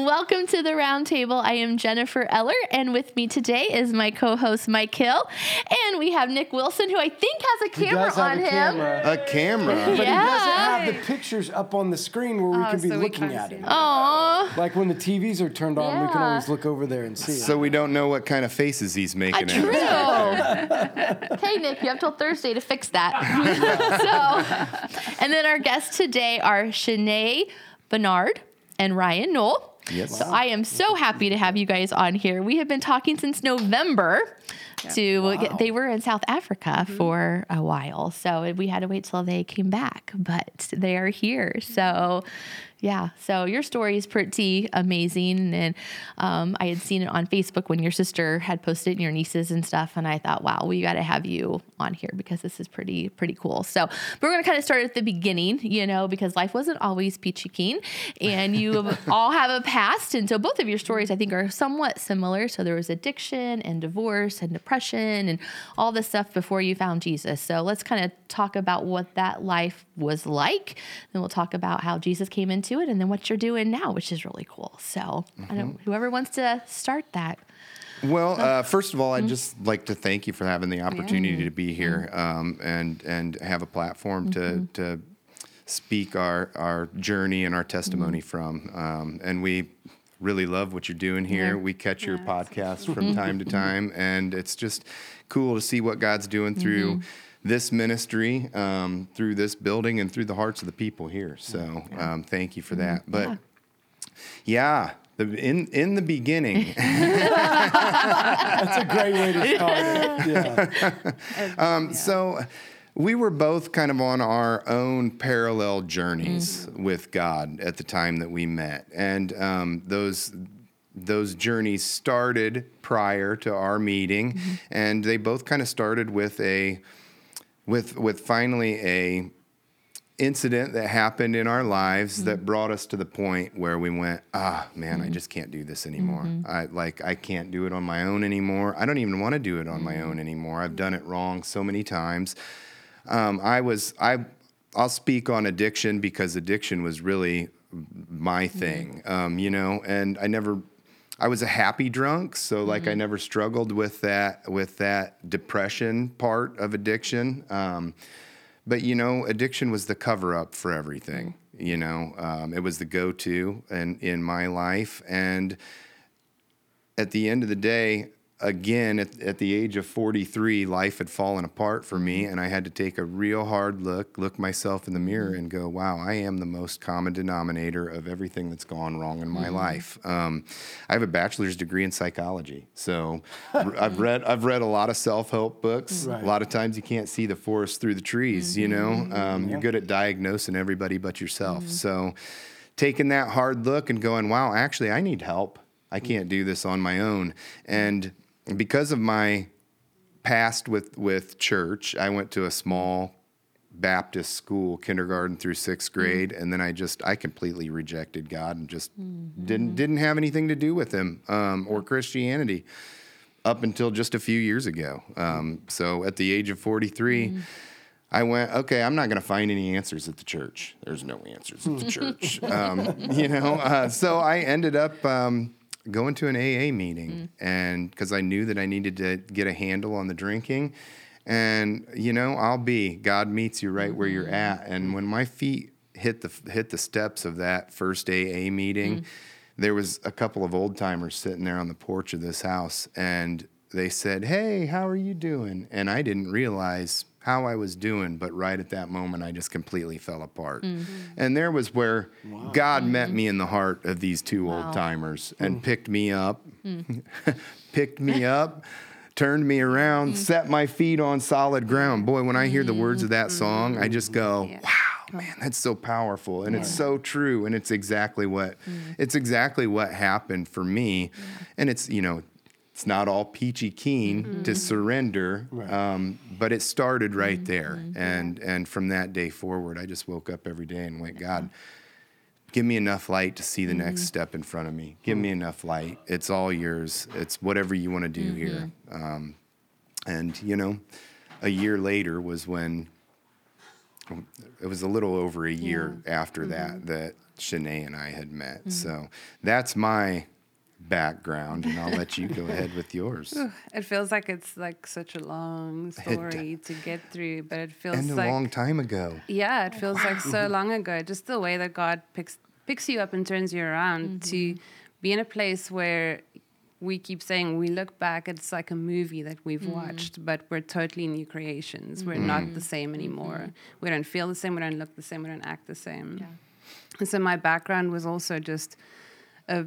Welcome to the roundtable. I am Jennifer Eller, and with me today is my co-host Mike Hill, and we have Nick Wilson, who I think has a camera does have on a him. camera. A camera. But Yeah. he doesn't have the pictures up on the screen where we Oh, can be so looking at see it. them. Like when the TVs are turned on, we can Yeah. always look over there and see So it. we don't know what kind of faces he's Uh, making. True. at us. hey, Nick, you have till Thursday to fix that. so, and then our guests today are Chane Barnard and Ryan Null. Yes. So I am so happy to have you guys on here. We have been talking since November. To get, they were in South Africa mm-hmm. for a while, so we had to wait till they came back, but they are here. So, yeah. So your story is pretty amazing, and um, I had seen it on Facebook when your sister had posted it and your nieces and stuff, and I thought, wow, we got to have you on here because this is pretty pretty cool. So, we're gonna kind of start at the beginning, you know, because life wasn't always peachy keen, and you all have a past, and so both of your stories I think are somewhat similar. So there was addiction and divorce and depression and all this stuff before you found Jesus. So let's kind of talk about what that life was like. Then we'll talk about how Jesus came into it, and then what you're doing now, which is really cool. So I don't, mm-hmm. whoever wants to start that. Well, uh, first of all, I'd mm-hmm. just like to thank you for having the opportunity to be here um, and and have a platform to mm-hmm. to speak our our journey and our testimony from. Um, and we really love what you're doing here. Yeah. We catch your podcast from time to time, and it's just cool to see what God's doing through. This ministry, um, through this building, and through the hearts of the people here. So, um, thank you for that. But yeah, the, in in the beginning, That's a great way to start it. Yeah. Um, So we were both kind of on our own parallel journeys with God at the time that we met, and um, those those journeys started prior to our meeting, and they both kind of started with a with with finally a incident that happened in our lives that brought us to the point where we went ah man i just can't do this anymore. I like i can't do it on my own anymore. I don't even want to do it on my own anymore. I've done it wrong so many times. Um, i was i i'll speak on addiction because addiction was really my thing um, you know and i never I was a happy drunk, so like I never struggled with that with that depression part of addiction. Um, but you know, addiction was the cover up for everything. You know, um, it was the go to in in my life, and at the end of the day, again, at, at the age of 43, life had fallen apart for me, mm-hmm. and I had to take a real hard look, look myself in the mm-hmm. mirror, and go, wow, I am the most common denominator of everything that's gone wrong in my mm-hmm. life. Um, I have a bachelor's degree in psychology, so I've read I've read a lot of self help books. Right. A lot of times you can't see the forest through the trees. You know, um, you're good at diagnosing everybody but yourself. So taking that hard look and going, wow, actually, I need help. I can't do this on my own. And because of my past with, with church, I went to a small Baptist school, kindergarten through sixth grade, and then I just I completely rejected God and just didn't didn't have anything to do with Him um, or Christianity up until just a few years ago. Um, so at the age of 43, I went, okay, I'm not going to find any answers at the church. There's no answers at the church. Um, you know, uh, so I ended up um, going to an AA meeting mm. and because I knew that I needed to get a handle on the drinking. And, you know, I'll be, God meets you right where you're mm-hmm. at. And mm-hmm. when my feet hit the, hit the steps of that first AA meeting, mm. there was a couple of old timers sitting there on the porch of this house and they said, Hey, how are you doing? And I didn't realize how I was doing, but right at that moment, I just completely fell apart. Mm-hmm. And there was where God mm-hmm. met me in the heart of these two old timers mm. and picked me up, mm. picked me up, turned me around, mm. set my feet on solid ground. Boy, when I hear the words of that mm-hmm. song, I just go, wow. Man, that's so powerful. And it's so true and it's exactly what it's exactly what happened for me. And it's, you know, it's not all peachy keen to mm-hmm. surrender, Right. um, but it started right mm-hmm. there. Mm-hmm. And and from that day forward, I just woke up every day and went, God, give me enough light to see the next step in front of me. Give me enough light. It's all yours. It's whatever you want to do here. Um, and you know, a year later was when it was a little over a year after that that Chane and I had met. So that's my background, and I'll let you go ahead with yours. It feels like it's like such a long story to get through, but it feels And a like long time ago. yeah, it feels like so long ago. Just the way that God picks picks you up and turns you around to mm-hmm. be in a place where we keep saying we look back, it's like a movie that we've mm-hmm. watched, but we're totally new creations. We're not mm-hmm. the same anymore. We don't feel the same. We don't look the same. We don't act the same. And so my background was also just a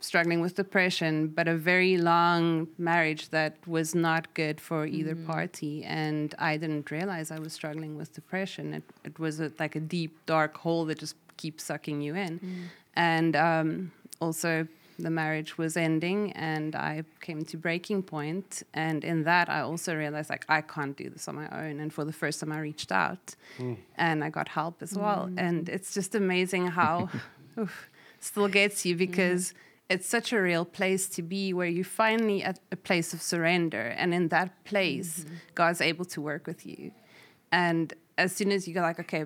struggling with depression, but a very long marriage that was not good for either mm-hmm. party. And I didn't realize I was struggling with depression. It, it was a, like a deep, dark hole that just keeps sucking you in. Mm. And um, also, the marriage was ending, and I came to breaking point. And in that, I also realized like I can't do this on my own. And for the first time, I reached out, mm. and I got help as well. Mm. And it's just amazing how oof, still gets you because it's such a real place to be where you finally at a place of surrender and in that place god's able to work with you. And as soon as you go like okay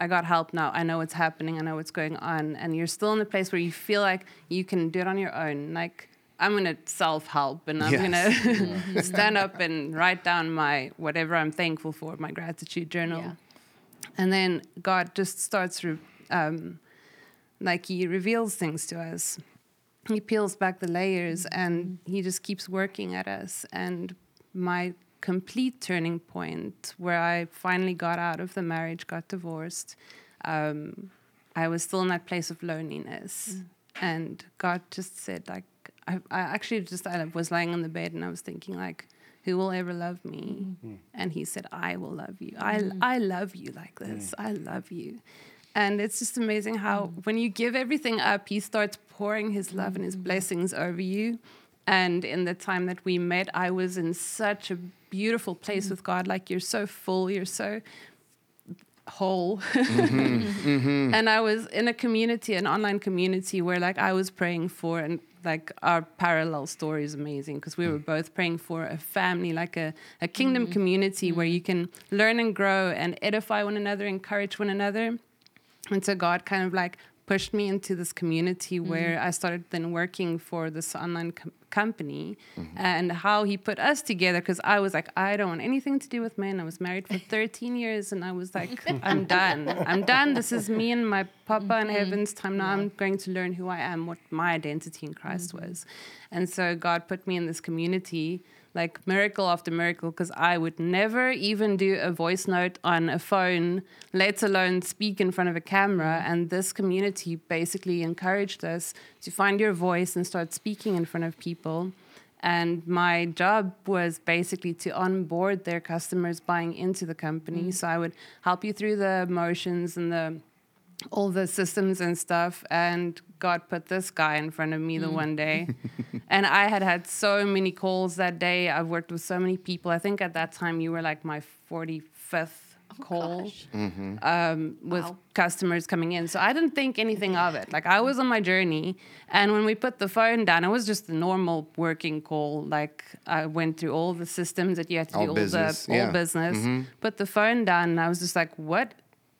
i got help now. I know what's happening. I know what's going on. And you're still in a place where you feel like you can do it on your own like i'm going to self-help and i'm Yes. going to stand up and write down my whatever i'm thankful for my gratitude journal. Yeah. and then god just starts re- um, like he reveals things to us he peels back the layers mm-hmm. and he just keeps working at us. And my complete turning point where i finally got out of the marriage got divorced um, i was still in that place of loneliness mm. and god just said like I, I actually just i was lying on the bed and i was thinking like who will ever love me? Mm-hmm. And he said i will love you. I, mm-hmm. I love you like this. Mm. I love you and it's just amazing how mm. when you give everything up, he starts pouring his love and his mm. blessings over you. And in the time that we met, I was in such a beautiful place mm. with God. Like you're so full, you're so whole. Mm-hmm, mm-hmm. And I was in a community, an online community where like I was praying for and like our parallel story is amazing because we were both praying for a family, like a, a kingdom community where you can learn and grow and edify one another, encourage one another. And so God kind of like pushed me into this community mm. where I started then working for this online com- company mm-hmm. and how he put us together because I was like, I don't want anything to do with men. I was married for 13 years and I was like, I'm done. I'm done. This is me and my papa in mm-hmm. heaven's time. Now I'm going to learn who I am, what my identity in Christ mm-hmm. was. And so God put me in this community like miracle after miracle because I would never even do a voice note on a phone, let alone speak in front of a camera. Mm. And this community basically encouraged us to find your voice and start speaking in front of people. And my job was basically to onboard their customers buying into the company. Mm. So I would help you through the motions and the all the systems and stuff and god put this guy in front of me the mm. one day and i had had so many calls that day i've worked with so many people i think at that time you were like my 45th call Gosh. um, with Wow. customers coming in. So I didn't think anything of it. Like I mm. was on my journey, and when we put the phone down, it was just a normal working call. Like I went through all the systems that you had to All do, business, all the all yeah. business. Mm-hmm. Put the phone down, and I was just like, "What?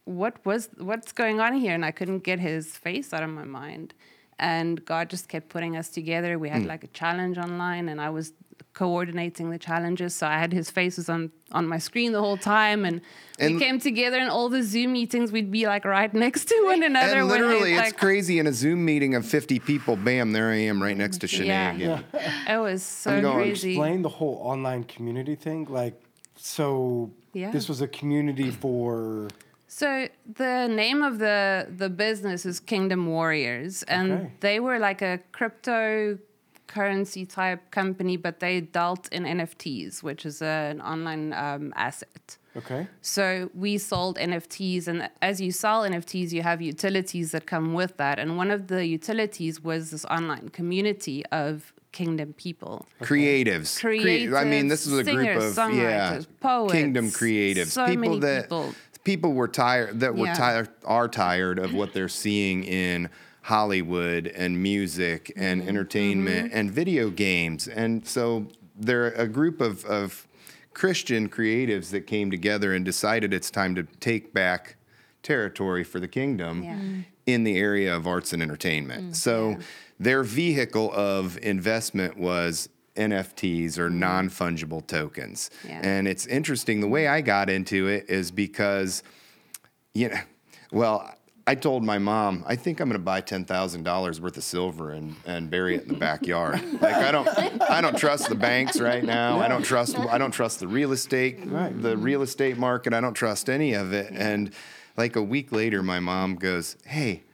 What was? What's going on here?" And I couldn't get his face out of my mind. And God just kept putting us together. We had hmm. like a challenge online, and I was coordinating the challenges. So I had his faces on on my screen the whole time, and, And- we came together in all the Zoom meetings. We'd be like right next to one another. And when literally, it's like, crazy. In a Zoom meeting of 50 people, bam, there I am right next to Chane Yeah. again. It was so I'm going, crazy. Explain the whole online community thing. Like, so Yeah. this was a community for. So the name of the the business is Kingdom Warriors, and Okay. they were like a cryptocurrency type company, but they dealt in NFTs, which is an online um, asset. Okay. So we sold NFTs, and as you sell NFTs, you have utilities that come with that. And one of the utilities was this online community of Kingdom people. Creatives. Crea- I mean, this is a group of yeah, songwriters, poets, kingdom creatives, so people many that people. People were tired that were Yeah. tired are tired of what they're seeing in Hollywood and music and Mm-hmm. entertainment and video games, and so they're a group of of Christian creatives that came together and decided it's time to take back territory for the kingdom Yeah. Mm. in the area of arts and entertainment. so their vehicle of investment was NFTs or mm-hmm. non fungible tokens. Yeah. And it's interesting, the way I got into it is because, you know, well, I told my mom, I think I'm going to buy ten thousand dollars worth of silver and, and bury it in the backyard. like I don't, I don't trust the banks right now. I don't trust, I don't trust the real estate, Right. the real estate market. I don't trust any of it. And like a week later, my mom goes, "Hey,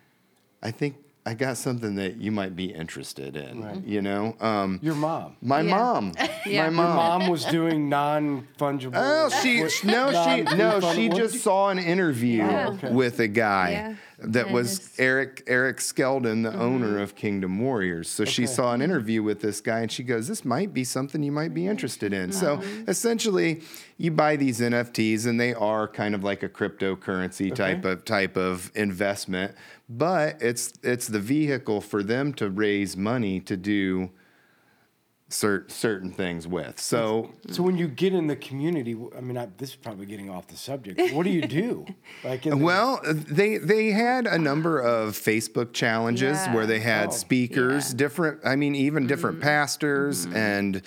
I think I got something that you might be interested in." Right. You know, um, Your mom. my Yeah. mom, Yeah. my Your mom. mom was doing non-fungible. Oh, she no, she no, she just saw an interview okay. with a guy That was Eric Eric Skeldon, the owner mm-hmm. of Kingdom Warriors. So she saw an interview with this guy, and she goes, "This might be something you might be interested in." So mm-hmm. essentially, you buy these NFTs, and they are kind of like a cryptocurrency type of type of investment, but it's it's the vehicle for them to raise money to do cer- certain things with. So So when you get in the community, I mean, I, this is probably getting off the subject. What do you do? Like, in the, Well, uh, they they had a number of Facebook challenges Yeah. where they had Oh. speakers, Yeah. different. I mean, even different mm-hmm. pastors, mm-hmm. and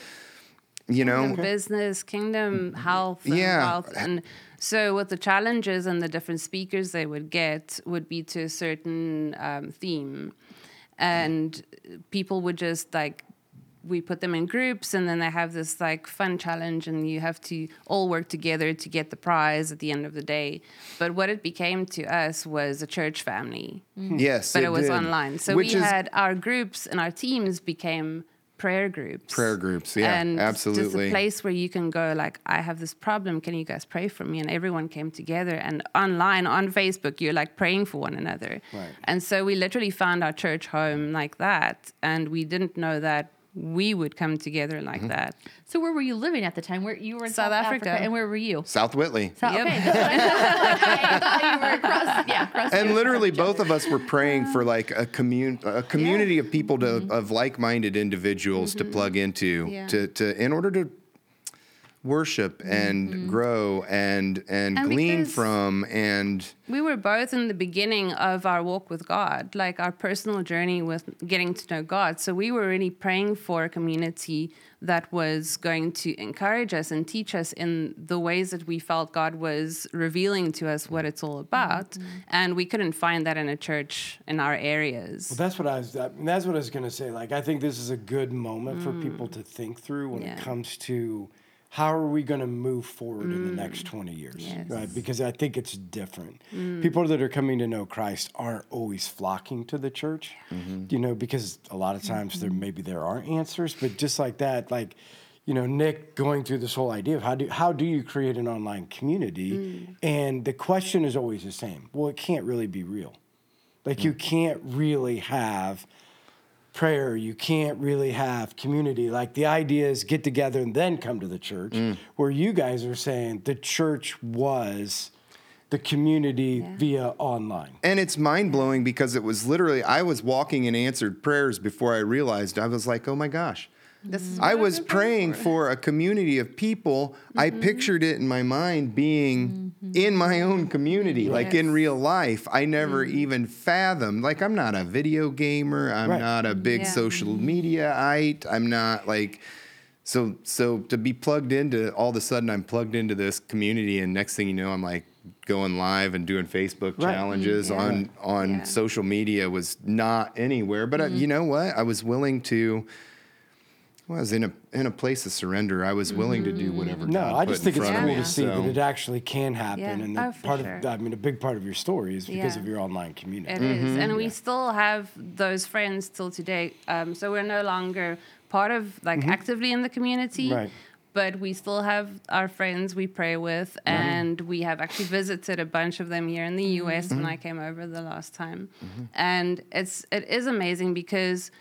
you know, Kingdom business, kingdom health, and Yeah. wealth. And so, what the challenges and the different speakers they would get would be to a certain um, theme. And people would just like, we put them in groups and then they have this like fun challenge and you have to all work together to get the prize at the end of the day. But what it became to us was a church family mm-hmm. yes, but it, was did. online. So Which we is had our groups and our teams became prayer groups. Prayer groups, yeah, and Just a place where you can go like, I have this problem. Can you guys pray for me? And everyone came together. And online on Facebook, you're like praying for one another. Right. And so we literally found our church home like that, and we didn't know that we would come together Mm-hmm. like that. So where were you living at the time? Where you were in South, South Africa. Africa. and where were you? South Whitley. So, Yep. Okay, that's what I thought. I thought you were across. Yeah, across. and literally both of us were praying for like a commun a community of people to Mm-hmm. of like-minded individuals to plug into Yeah. to to in order to worship and grow and and, Mm-hmm. And glean from and We were both in the beginning of our walk with God, like our personal journey with getting to know God. So we were really praying for a community that was going to encourage us and teach us in the ways that we felt God was revealing to us what it's all about. And we couldn't find that in a church in our areas. Well, that's what I was. I mean, that's what I was going to say. Like, I think this is a good moment for people to think through when Mm. Yeah. it comes to how are we going to move forward in the next 20 years, Mm. Yes. Mm. right? Because I think it's different. People that are coming to know Christ aren't always flocking to the church, you know, because a lot of times Mm-hmm. there maybe there aren't answers, but just like that, like. You know, Nick going through this whole idea of how do how do you create an online community, Mm. and the question is always the same. Well, it can't really be real. Like you can't really have prayer. You can't really have community. Like the idea is get together and then come to the church. Mm. Where you guys are saying the church was the community via online. and it's mind blowing because it was literally I was walking in answered prayers before I realized I was like, oh my gosh. This is I was praying for a community of people. I mm-hmm. pictured it in my mind being mm-hmm. in my own community, like in real life. I never mm. even fathomed. Like I'm not a video gamer. I'm Right. not a big Yeah. social mediaite. I'm not like so so to be plugged into all of a sudden I'm plugged into this community and next thing you know I'm like going live and doing Facebook Right. challenges Yeah. on on Yeah. social media was not anywhere. But uh, mm-hmm. you know what? I was willing to. I was in a in a place of surrender. I was willing to do whatever. No, God I just in think it's front of cool me, to see so- that it actually can happen. Yeah. And the Oh, for part sure. of, I mean, a big part of your story is because Yeah. of your online community. It is, Mm-hmm. and we still have those friends till today. Um, so we're no longer part of like actively in the community, Mm-hmm. Right. but we still have our friends we pray with, and we have actually visited a bunch of them here in the U.S. Mm-hmm. when I came over the last time, and it's it is amazing because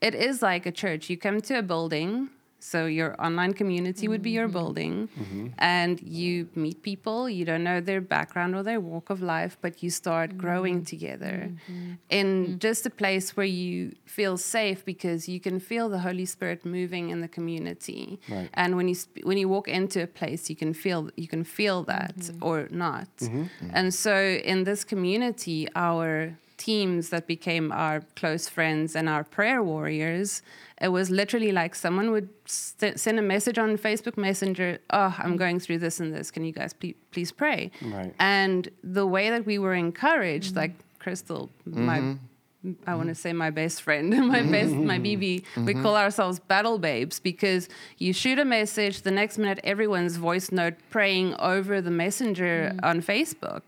it is like a church. You come to a building. So your online community would be your mm-hmm. building, mm-hmm. and you meet people. You don't know their background or their walk of life, but you start growing mm-hmm. together in just a place where you feel safe because you can feel the Holy Spirit moving in the community. Right. And when you sp- when you walk into a place, you can feel you can feel that or not. And so in this community, our teams that became our close friends and our prayer warriors, it was literally like someone would st- send a message on Facebook Messenger, "Oh, I'm going through this and this. Can you guys ple- please pray?" Right. And the way that we were encouraged, mm-hmm. like Crystal, my mm-hmm. I want to mm-hmm. say my best friend, my best, my BB. Mm-hmm. We mm-hmm. call ourselves battle babes because you shoot a message, the next minute everyone's voice note praying over the messenger on Facebook.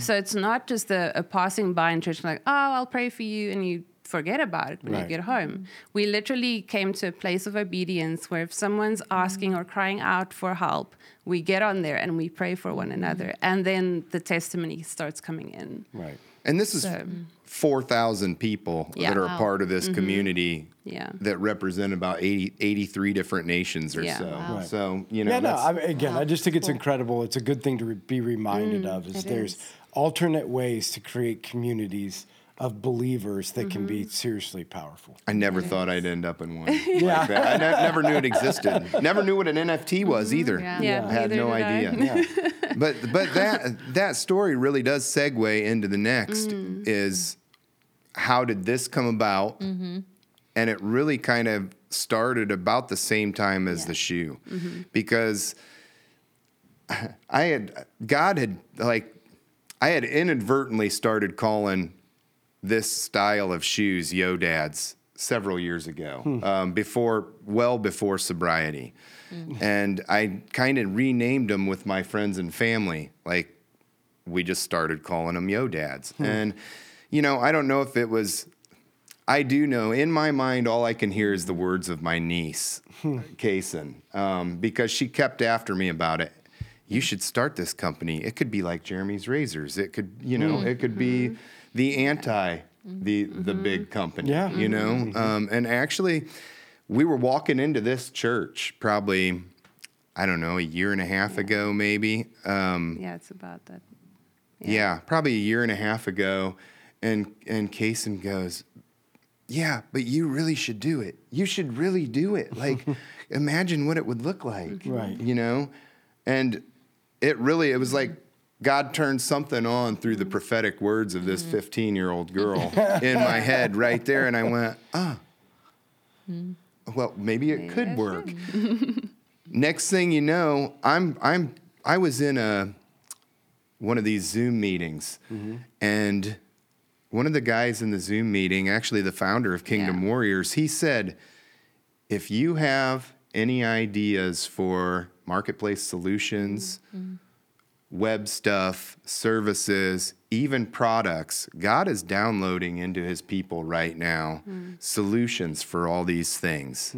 So it's not just a, a passing by in church like, oh, I'll pray for you, and you forget about it when Right. you get home. We literally came to a place of obedience where if someone's asking or crying out for help, we get on there and we pray for one another, and then the testimony starts coming in. Right. And this is 4,000 people Yeah. that are Wow. part of this community Yeah. that represent about 80, 83 different nations or Yeah. so. Wow. Right. So, you know, yeah, no. I mean, again, I just think it's incredible. It's a good thing to re- be reminded of. Is Mm, there's is. alternate ways to create communities of believers that can be mm-hmm. seriously powerful. I never thought I'd end up in one. Yeah. like that. I ne- never knew it existed. Never knew what an NFT mm-hmm. was either. Yeah. Yeah, I had neither no did I. idea. Yeah. but but that that story really does segue into the next mm. is how did this come about mm-hmm. and it really kind of started about the same time as the shoe because i had god had like i had inadvertently started calling this style of shoes yo dads several years ago hmm. um, before well before sobriety. Mm. And i kind of renamed them with my friends and family like we just started calling them yo dads. Hmm. And you know i don't know if it was i do know in my mind all i can hear is the words of my niece hmm. Kaysen, um, because she kept after me about it. You should start this company. It could be like jeremy's razors. It could you know it could be mm-hmm. The anti the the big company Yeah. you know um, and actually we were walking into this church probably i don't know a year and a half ago maybe um, Yeah, it's about that. yeah. probably a year and a half ago. And and Kaysen goes, Yeah, but you really should do it. You should really do it. Like, imagine what it would look like. Right. You know? And it really, it was like God turned something on through the prophetic words of this 15 year old girl in my head right there. And I went, Ah, well, maybe it could work. Next thing you know, I'm I'm I was in a one of these Zoom meetings, mm-hmm. and one of the guys in the Zoom meeting, actually the founder of Kingdom Yeah. Warriors, he said, if you have any ideas for marketplace solutions, web stuff, services, even products, God is downloading into his people right now solutions for all these things.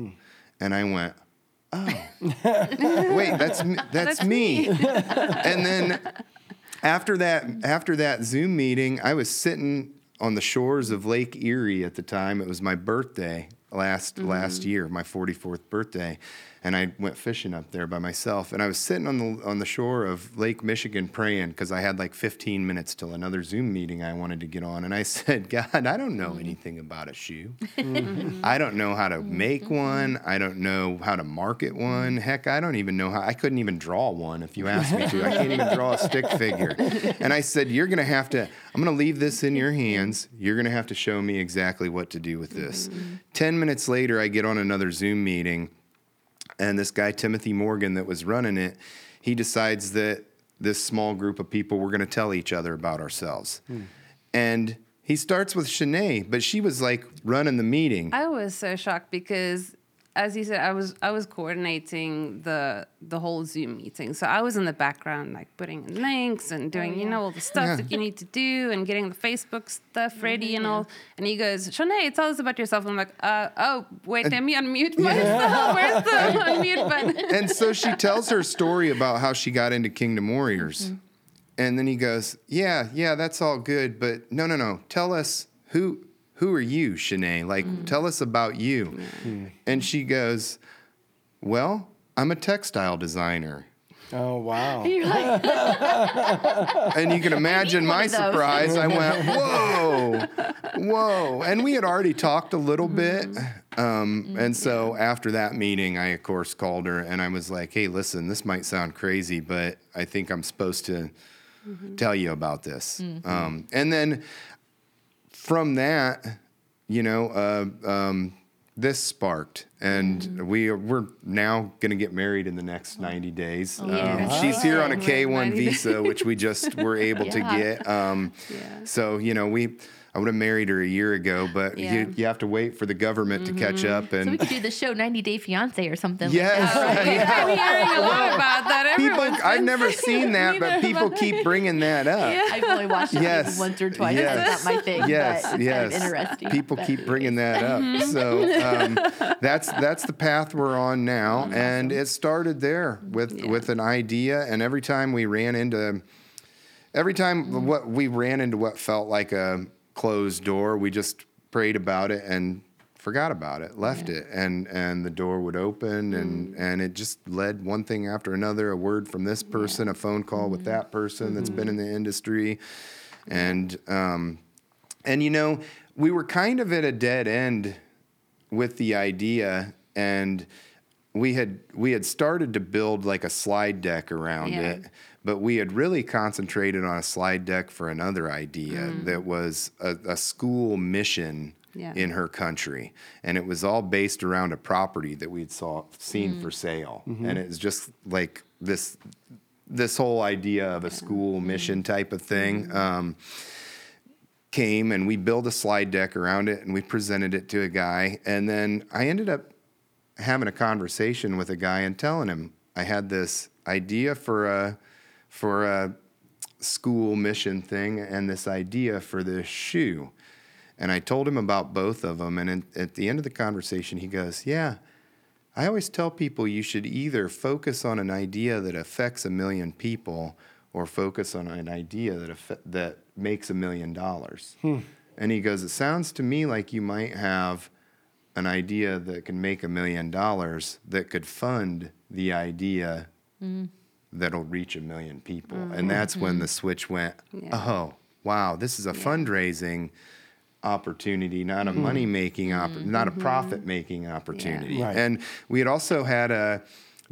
And I went, oh, wait, that's me, that's, me. and then after that after that Zoom meeting, I was sitting on the shores of Lake Erie at the time. It was my birthday last last mm-hmm. year, my 44th birthday, and I went fishing up there by myself. And I was sitting on the on the shore of Lake Michigan praying because I had like 15 minutes till another Zoom meeting I wanted to get on. And I said, God, I don't know mm-hmm. anything about a shoe. Mm-hmm. I don't know how to mm-hmm. make one. I don't know how to market one. Heck, I don't even know how. I couldn't even draw one if you asked me to. I can't even draw a stick figure. And I said, You're going to have to, I'm going to leave this in your hands. You're going to have to show me exactly what to do with this. 10 minutes later, I get on another Zoom meeting, and this guy, Timothy Morgan, that was running it, he decides that this small group of people, we're going to tell each other about ourselves. Hmm. And he starts with Chane, but she was like running the meeting. I was so shocked because, as you said, I was I was coordinating the the whole Zoom meeting. So I was in the background, like putting in links and doing, you know, all the stuff Yeah. that you need to do and getting the Facebook stuff ready and all. And he goes, Chane, tell us about yourself. I'm like, uh, oh, wait, let me unmute myself. Where's the unmute button? and so she tells her story about how she got into Kingdom Warriors. And then he goes, Yeah, yeah, that's all good, but no, no, no. Tell us who who are you, Chane? Like, tell us about you. And she goes, Well, I'm a textile designer. Oh wow. You're like, And you can imagine my surprise. I went, whoa, whoa. And we had already talked a little bit. Um, and so after that meeting, I, of course, called her and I was like, hey, listen, this might sound crazy, but I think I'm supposed to tell you about this. Um, and then from that, you know, uh, um, this sparked, and we are, we're now going to get married in the next 90 days. Um, yeah. she's here on a K1 90 days. visa, which we just were able to get. Um, Yeah. So, you know, we. I would have married her a year ago, but Yeah. you, you have to wait for the government to catch mm-hmm. up. so we And could do the show 90 Day Fiance or something. yes, Like that. yeah. I'm hearing a lot about that. people, Everyone's I've never seen that, but people keep bringing that up. I've only watched it Yes. maybe once or twice. Yes. That's not my thing. Yes, but it's yes. kind of interesting. People keep bringing that up. Mm-hmm. So um, that's that's the path we're on now, mm-hmm. and it started there with Yeah. with an idea. And every time we ran into, every time what we ran into what felt like a closed door, we just prayed about it and forgot about it, left it, and and the door would open, and mm. and it just led one thing after another. A word from this person, a phone call with that mm-hmm. person that's been mm-hmm. in the industry, and um, and you know, we were kind of at a dead end with the idea and we had we had started to build like a slide deck around Yeah. it but we had really concentrated on a slide deck for another idea mm. that was a, a school mission Yeah. in her country. And it was all based around a property that we'd saw seen mm. for sale. Mm-hmm. And it was just like this this whole idea of a school mm. mission type of thing mm-hmm. um, came and we built a slide deck around it and we presented it to a guy. And then I ended up having a conversation with a guy and telling him I had this idea for a for a school mission thing and this idea for this shoe. And I told him about both of them. And in, at the end of the conversation, he goes, Yeah, I always tell people you should either focus on an idea that affects a million people or focus on an idea that affe- that makes a million dollars. Hmm. And he goes, It sounds to me like you might have an idea that can make a million dollars that could fund the idea mm. That'll reach a million people. Mm-hmm. And that's when the mm-hmm. switch went, Yeah. oh, wow, this is a fundraising opportunity, not a mm-hmm. money making, opp- not a profit making opportunity. Right. And we had also had a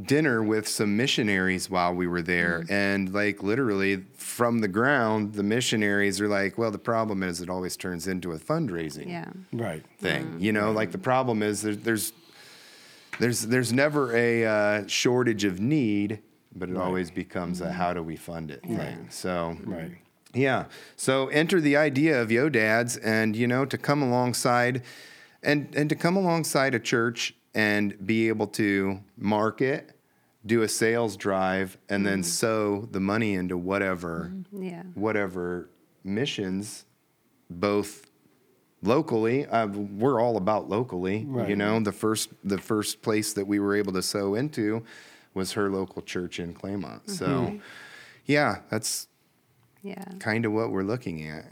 dinner with some missionaries while we were there. And like literally from the ground, the missionaries are like, well, the problem is it always turns into a fundraising Yeah. Right. thing. You know, like the problem is there, there's there's there's never a uh, shortage of need, but it always becomes a mm-hmm. how do we fund it thing. So Right. yeah. So enter the idea of yo dads and you know to come alongside and and to come alongside a church and be able to market, do a sales drive and then mm-hmm. sow the money into whatever mm-hmm. Yeah. whatever missions both locally uh, we're all about locally you know the first the first place that we were able to sow into was her local church in Kleinmond so mm-hmm. yeah that's Yeah. kind of what we're looking at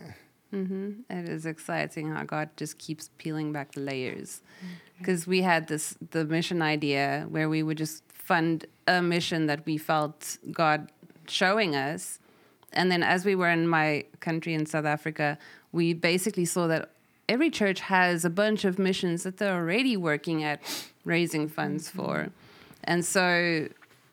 mm-hmm. It is exciting how God just keeps peeling back the layers. Mm-hmm. Because we had this the mission idea where we would just fund a mission that we felt God showing us. And then as we were in my country in South Africa, we basically saw that every church has a bunch of missions that they're already working at raising funds for. And so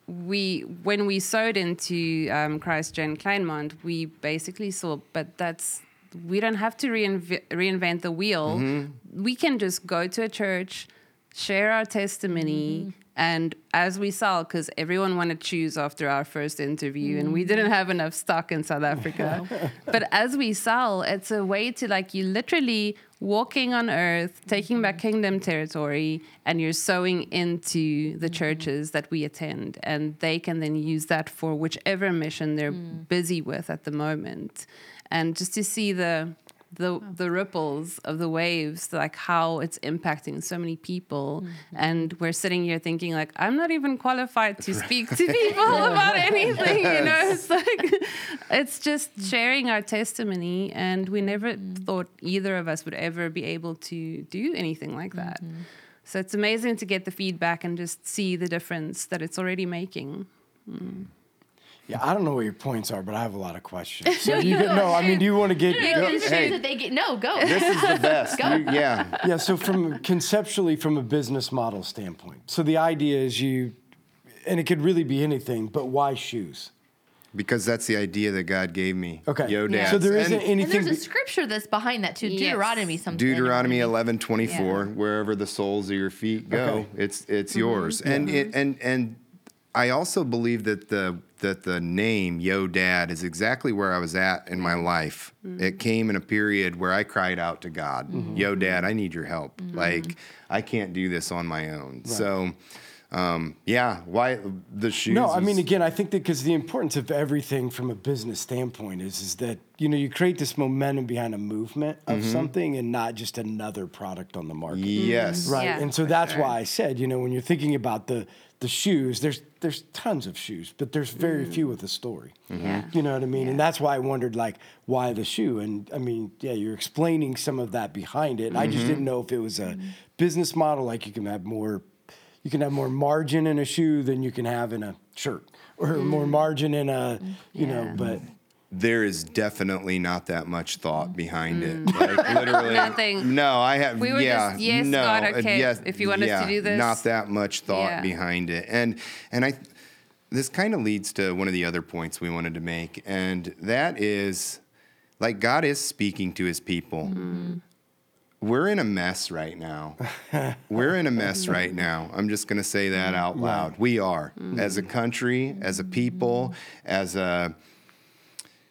we when we sewed into um, Christ Gen Kleinmond, we basically saw, but that's we don't have to reinv- reinvent the wheel. Mm-hmm. We can just go to a church, share our testimony, mm-hmm. and as we sell, because everyone wanted to choose after our first interview, and we mm-hmm. didn't have enough stock in South Africa. but as we sell, it's a way to like you literally walking on earth, taking back kingdom territory, and you're sowing into the mm. churches that we attend, and they can then use that for whichever mission they're mm. busy with at the moment, and just to see the the the ripples of the waves, like how it's impacting so many people, mm-hmm. and we're sitting here thinking like I'm not even qualified to speak to people about anything, you know. It's like it's just sharing our testimony, and we never mm-hmm. thought either of us would ever be able to do anything like that. Mm-hmm. So it's amazing to get the feedback and just see the difference that it's already making. Mm. Yeah, I don't know what your points are, but I have a lot of questions. So you get, no, I mean, do you want to get? No, Go- hey. that they get. No, go. This is the best. Go. You- yeah. Yeah, so from conceptually, from a business model standpoint, so the idea is you, and it could really be anything, but why shoes? Because that's the idea that God gave me. Okay, Yo, Yeah. So there isn't and anything. there's a scripture that's behind that too. Yes. Deuteronomy something. Deuteronomy or- eleven twenty four. Yeah. Wherever the soles of your feet go, Okay. it's it's yours. Mm-hmm. And it mm-hmm. and and I also believe that the that the name Yo Dad is exactly where I was at in my life. Mm-hmm. It came in a period where I cried out to God, mm-hmm. Yo Dad, I need your help. Mm-hmm. Like I can't do this on my own. So. Um, yeah, why the shoes? no, I mean, again, I think that because the importance of everything from a business standpoint is is that you know you create this momentum behind a movement of Mm-hmm. something and not just another product on the market. yes, mm-hmm. Right. Yeah, and so that's sure. why I said, you know, when you're thinking about the the shoes, there's there's tons of shoes, but there's very mm. few with a story. Mm-hmm. Yeah. You know what I mean? And that's why I wondered like why the shoe? And I mean, yeah, you're explaining some of that behind it. I just mm-hmm. didn't know if it was a business model like you can have more you can have more margin in a shoe than you can have in a shirt or mm. more margin in a, you know, but there is definitely not that much thought behind it. Mm. Like literally, Nothing. No, I have. We were yeah, just, "Yes, no, God, uh, okay, yes, if you want us to do this." not that much thought Yeah. behind it, and and I. This kind of leads to one of the other points we wanted to make, and that is, like God is speaking to His people. Mm. We're in a mess right now. We're in a mess right now. I'm just going to say that out loud. We are, as a country, as a people, as a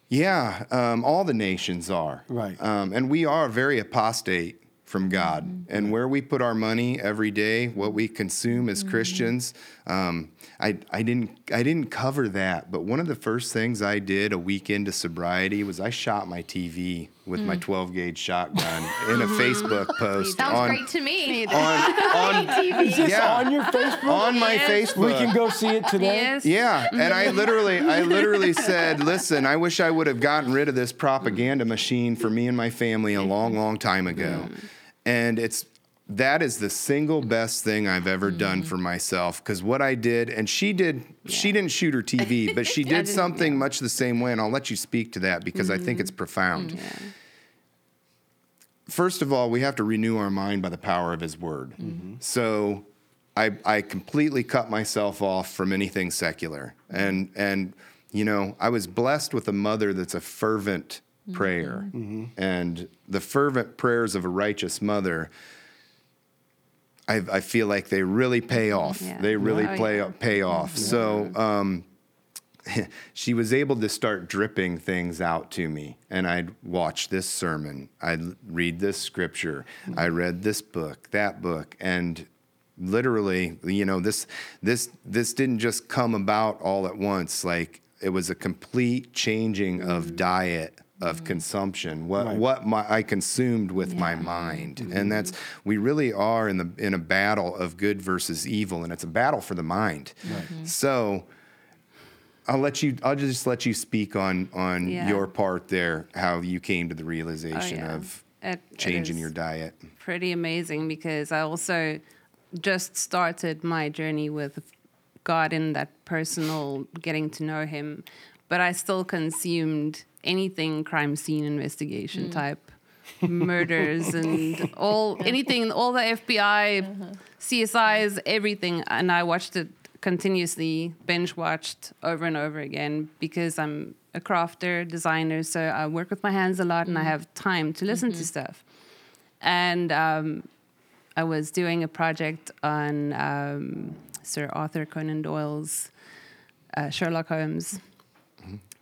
yeah, um, all the nations are. Right. Um, and we are very apostate from God. And where we put our money every day, what we consume as Christians, um, I, I, didn't, I didn't cover that. But one of the first things I did a week into sobriety was I shot my TV with my mm. 12 gauge shotgun in a Facebook post Sounds on, great to me. on, on, is this Yeah. on your Facebook? on my Yes. Facebook. we can go see it today. Yes. Yeah, and I literally, I literally said, "Listen, I wish I would have gotten rid of this propaganda machine for me and my family a long, long time ago." And it's that is the single mm-hmm. best thing I've ever done mm-hmm. for myself because what I did, and she did, she didn't shoot her TV, but she did something yeah. much the same way, and I'll let you speak to that because I think it's mm-hmm. profound. First of all, we have to renew our mind by the power of His Word. So I, I completely cut myself off from anything secular. And, and, you know, I was blessed with a mother that's a fervent prayer. And the fervent prayers of a righteous mother, I, I feel like they really pay off. Yeah. They really Oh, play, yeah. pay off. So, um, she was able to start dripping things out to me and i'd watch this sermon i'd read this scripture i read this book that book and literally you know this this this didn't just come about all at once like it was a complete changing of diet of consumption what Right. what my, i consumed with my mind mm-hmm. and that's we really are in the in a battle of good versus evil and it's a battle for the mind mm-hmm. so I'll let you. I'll just let you speak on on Yeah. your part there. How you came to the realization oh, yeah. of It- it changing is. your diet. pretty amazing because I also just started my journey with God in that personal getting to know Him, but I still consumed anything crime scene investigation type, murders and all anything, all the FBI, CSIs, everything, and I watched it continuously, binge watched over and over again because I'm a crafter, designer, so I work with my hands a lot and I have time to listen to stuff. And um, I was doing a project on um, Sir Arthur Conan Doyle's uh, Sherlock Holmes,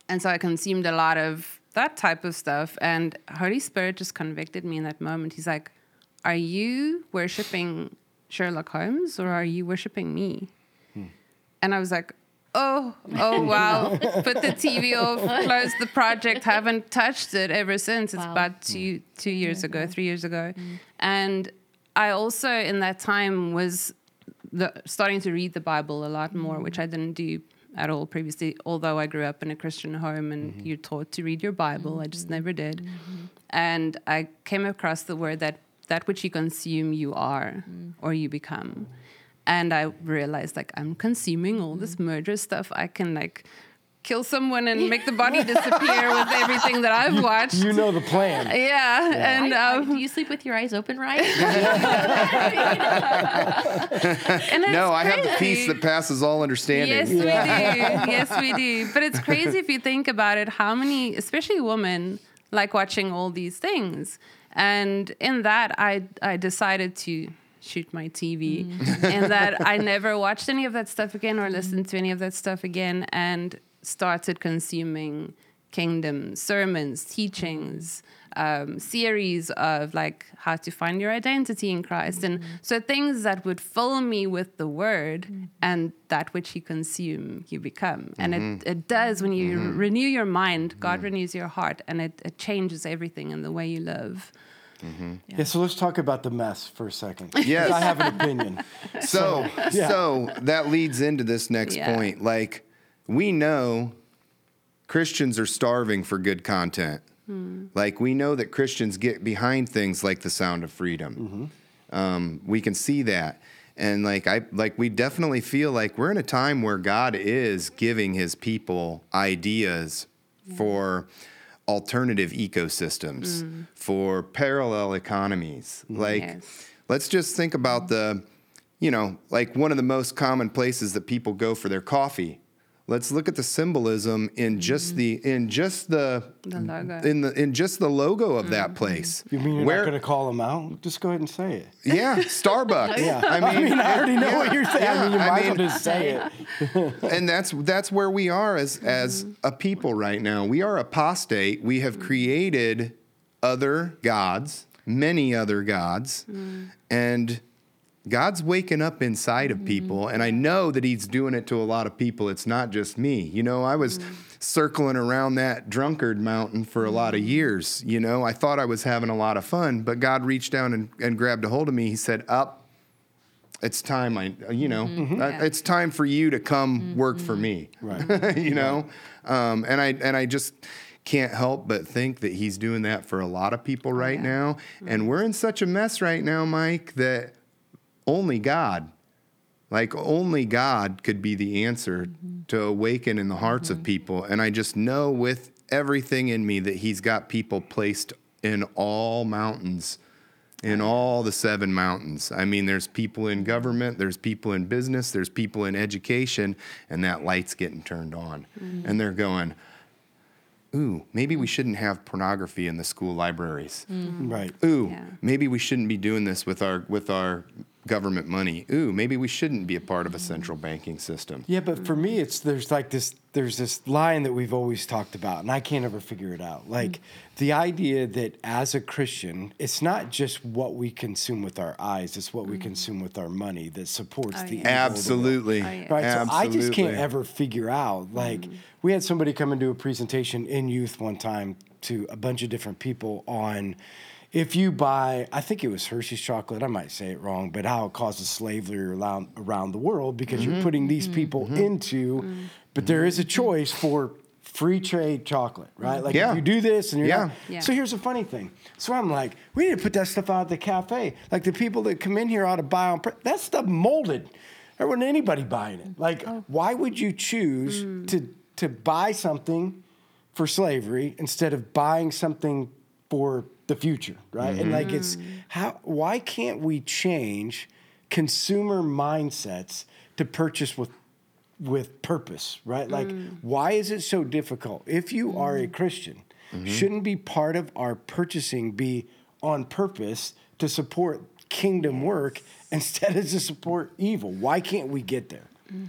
and so I consumed a lot of that type of stuff. And Holy Spirit just convicted me in that moment. He's like, "Are you worshiping Sherlock Holmes or are you worshiping me?" Hmm. And I was like. Oh, oh wow. Put the TV off, close the project, haven't touched it ever since. It's Wow. about two hmm. two years ago, three years ago. Hmm. And I also in that time was the, starting to read the Bible a lot more, which I didn't do at all previously. Although I grew up in a Christian home and mm-hmm. you're taught to read your Bible, I just mm-hmm. never did. Mm-hmm. And I came across the word that that which you consume, you are mm. or you become. And I realized like I'm consuming all this mm. murder stuff. I can like kill someone and make the body disappear with everything that I've watched. You know the plan. yeah, and I- I- um, do you sleep with your eyes open, right? and it's No, I have the peace that passes all understanding. Yes, we do. Yes, we do. But it's crazy if you think about it, how many, especially women, like watching all these things. And in that, I, I decided to shoot my TV and that I never watched any of that stuff again or listened to any of that stuff again and started consuming kingdom sermons, teachings, um, series of like how to find your identity in Christ. And mm-hmm. so things that would fill me with the word mm-hmm. and that which you consume, you become. And it, mm-hmm. it does when you renew your mind, God renews your heart and it, it changes everything in the way you live. Yeah, so let's talk about the mess for a second. Yes. I have an opinion. So, yeah. so that leads into this next Yeah. point. Like, we know Christians are starving for good content. Like, we know that Christians get behind things like the sound of freedom. Um, we can see that. And like I like we definitely feel like we're in a time where God is giving his people ideas for alternative ecosystems, for parallel economies. Like Yes. let's just think about the you know, like one of the most common places that people go for their coffee. Let's look at the symbolism in just mm-hmm. the in just the, The logo. in the in just the logo of that mm-hmm. place. You mean you're Where- not going to call them out? Just go ahead and say it. yeah, Starbucks. Yeah. I mean, I already know what you're saying. I mean, you I might as well mean- just say it. and that's that's where we are as mm-hmm. as a people right now. We are apostate. We have created other gods, many other gods, and God's waking up inside of mm-hmm. people, and I know that He's doing it to a lot of people. It's not just me. You know, I was mm-hmm. circling around that drunkard mountain for a lot of mm-hmm. years. You know, I thought I was having a lot of fun, but God reached down and, and grabbed a hold of me. He said, Up, it's time. I, uh, you know, uh, it's time for you to come work for me. Right. you know, um, and I and I just can't help but think that he's doing that for a lot of people right yeah. now. And we're in such a mess right now, Mike, that only God, like only God, could be the answer to awaken in the hearts of mm-hmm. people. And I just know with everything in me that He's got people placed in all mountains. In all the seven mountains. I mean, there's people in government, there's people in business, there's people in education, and that light's getting turned on. Mm-hmm. And they're going, Ooh, maybe we shouldn't have pornography in the school libraries mm-hmm. Right. ooh, Yeah. maybe we shouldn't be doing this with our with our government money. Ooh, maybe we shouldn't be a part of a central banking system. Yeah, but for me, it's there's like this there's this line that we've always talked about, and I can't ever figure it out. Like mm. the idea that as a Christian, it's not just what we consume with our eyes; it's what we mm. consume with our money that supports Oh, the yeah. evil of the world. Absolutely. Oh, yeah. Right. So I just can't ever figure out. Like mm. we had somebody come and do a presentation in youth one time to a bunch of different people on if you buy, I think it was Hershey's chocolate. I might say it wrong, but how it causes slavery around around the world because you're mm-hmm. putting these mm-hmm. people mm-hmm. into. But there is a choice for free trade chocolate, right? Like Yeah. if you do this and you're Yeah. not. Yeah. So here's the funny thing. So I'm like, we need to put that stuff out at the cafe. Like the people that come in here ought to buy on. Pre- that stuff molded. There wasn't anybody buying it. Like, oh. why would you choose mm. to to buy something for slavery instead of buying something for the future, right? And like, it's mm-hmm. how. Why can't we change consumer mindsets to purchase with with purpose, right? Like, mm. why is it so difficult? If you are a mm-hmm. Christian, mm-hmm. shouldn't be part of our purchasing be on purpose to support kingdom work instead of to support evil? Why can't we get there? Mm.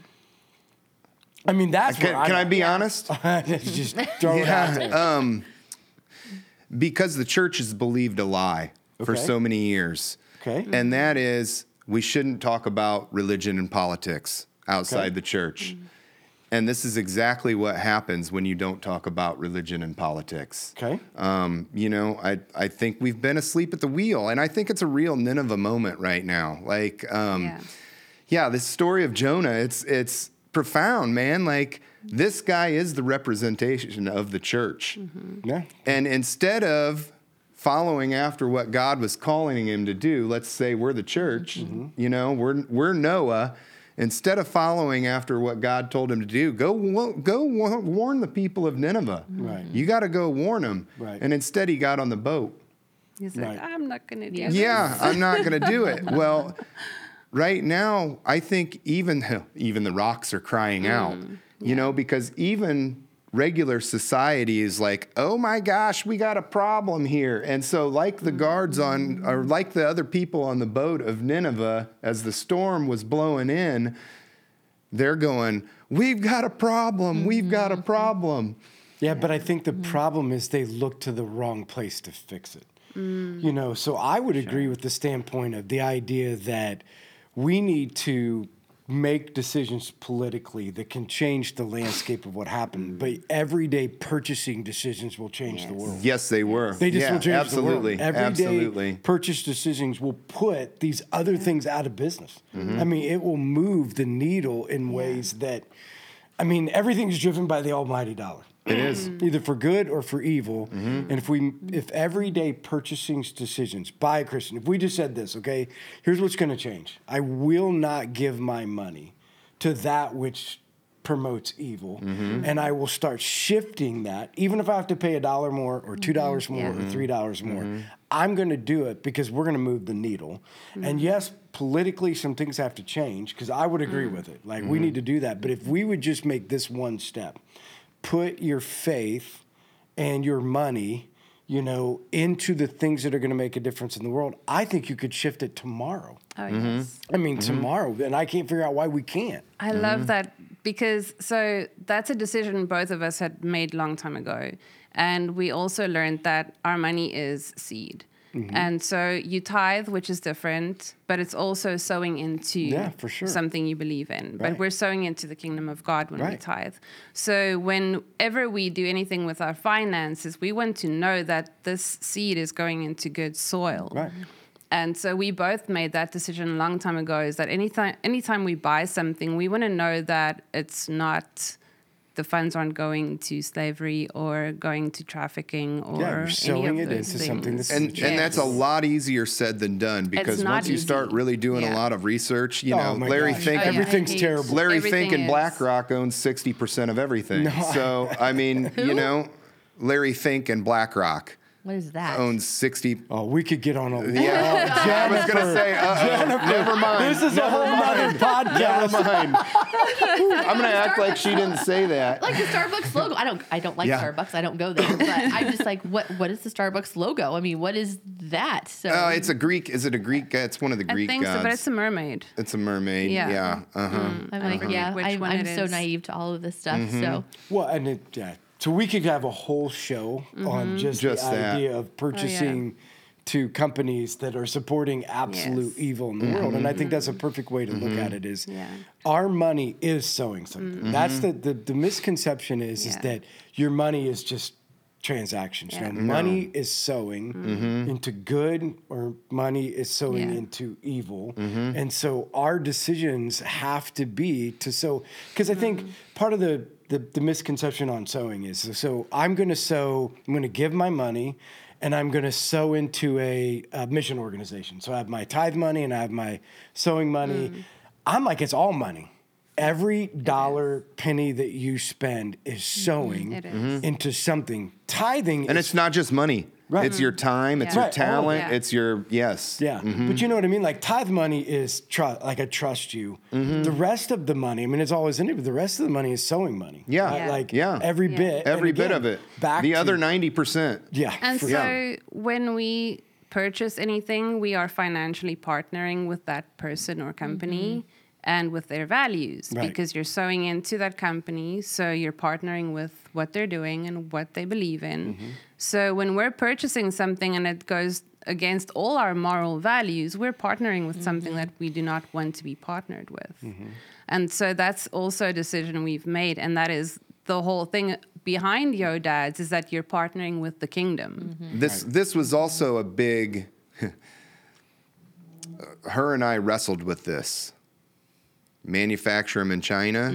I mean, that's Can, where can I I'm be honest? just throw it out there. Um, Because the church has believed a lie for so many years. Okay. And that is we shouldn't talk about religion and politics outside Okay. the church. And this is exactly what happens when you don't talk about religion and politics. Okay. Um, you know, I, I think we've been asleep at the wheel, and I think it's a real Nineveh moment right now. Like, um, Yeah. yeah, this story of Jonah, it's it's profound, man. Like, this guy is the representation of the church. Mm-hmm. Yeah. And instead of following after what God was calling him to do, let's say we're the church, mm-hmm. you know, we're we're Noah. Instead of following after what God told him to do, go go warn the people of Nineveh. Mm-hmm. Right. You got to go warn them. Right. And instead, he got on the boat. He's like, Right. I'm not going to do Yeah. I'm not going to do it. Well, right now, I think even even the rocks are crying mm. out. You know, because even regular society is like, "Oh my gosh, we got a problem here." And so like the guards on or like the other people on the boat of Nineveh as the storm was blowing in, they're going, "We've got a problem. We've got a mm-hmm. problem." Yeah, but I think the problem is they look to the wrong place to fix it. Mm. You know, so I would agree with the standpoint of the idea that we need to make decisions politically that can change the landscape of what happened. But everyday purchasing decisions will change the world. Yes, they were. They just yeah, will change absolutely. the world. Everyday absolutely. purchase decisions will put these other things out of business. Mm-hmm. I mean, it will move the needle in ways that, I mean, everything's driven by the almighty dollar. It is. Either for good or for evil. Mm-hmm. And if we, if everyday purchasing decisions by a Christian, if we just said this, okay, here's what's going to change. I will not give my money to that which promotes evil, Mm-hmm. and I will start shifting that, even if I have to pay a dollar more or two dollars more Yeah. or three dollars more. Mm-hmm. I'm going to do it because we're going to move the needle. And yes, politically, some things have to change because I would agree with it. Like we need to do that. But if we would just make this one step, put your faith and your money, you know, into the things that are going to make a difference in the world, I think you could shift it tomorrow. Oh, Mm-hmm. yes. I mean, tomorrow, and I can't figure out why we can't. I love that because so that's a decision both of us had made long time ago, and we also learned that our money is seed, Mm-hmm. and so you tithe, which is different, but it's also sowing into Yeah, for sure. something you believe in. But we're sowing into the kingdom of God when we tithe. So whenever we do anything with our finances, we want to know that this seed is going into good soil. Right. And so we both made that decision a long time ago is that anytime anytime we buy something, we want to know that it's not the funds aren't going to slavery or going to trafficking or Yeah, you're any sowing of it those into something that's- and and that's a lot easier said than done because not once you start really doing a lot of research, you Oh know, Larry gosh. Fink, Oh, yeah. Everything's I hate- terrible. Larry Everything Fink and BlackRock owns sixty percent of everything. No, so I mean, you know, Larry Fink and BlackRock What is that? owns sixty. Oh, we could get on a Yeah, I was gonna say, uh, never mind. This is a whole nother podcast. Never mind. I'm gonna act like she didn't say that. like the Starbucks logo. I don't. I don't like Yeah. Starbucks. I don't go there. But I'm just like, what? What is the Starbucks logo? I mean, what is that? So Oh, it's a Greek. Is it a Greek? It's one of the I Greek think so, gods. but it's a mermaid. It's a mermaid. Yeah. Yeah. Uh huh. I'm I like, forget yeah, which I'm, one I'm so naive to all of this stuff. Mm-hmm. So Well, and it, yeah. So we could have a whole show on mm-hmm. just, Just the that. idea of oh, purchasing to companies that are supporting absolute Yes. evil in the world. And I think that's a mm-hmm. perfect way to look mm-hmm. at it is Yeah. our money is sowing something. That's the, the the misconception is is that your money is just transactions. Yeah. No, money is sowing mm-hmm. into good or money is sowing Yeah. into evil. Mm-hmm. And so our decisions have to be to sow because I think mm. part of the, the the misconception on sowing is so I'm going to sow I'm going to give my money and I'm going to sow into a, a mission organization. So I have my tithe money and I have my sowing money. Mm. I'm like it's all money. Every dollar penny that you spend is sowing It is. into something. Tithing And is it's not just money. Right. It's your time. It's Yeah. your Right. Oh, talent. yeah. It's your yes. Yeah, Mm-hmm. but you know what I mean. Like tithe money is trust. Like I trust you. Mm-hmm. The rest of the money, I mean, it's always in it, but the rest of the money is sowing money. Yeah. Yeah. like Yeah. every Yeah. bit, and Every bit again, of it. Back the to- other ninety percent. yeah, And for so sure. when we purchase anything, we are financially partnering with that person or company and with their values Right. because you're sewing into that company. So you're partnering with what they're doing and what they believe in. Mm-hmm. So when we're purchasing something and it goes against all our moral values, we're partnering with something mm-hmm. that we do not want to be partnered with. Mm-hmm. And so that's also a decision we've made. And that is the whole thing behind Yo Dads is that you're partnering with the kingdom. This this was also a big. her and I wrestled with this. Manufacture them in China,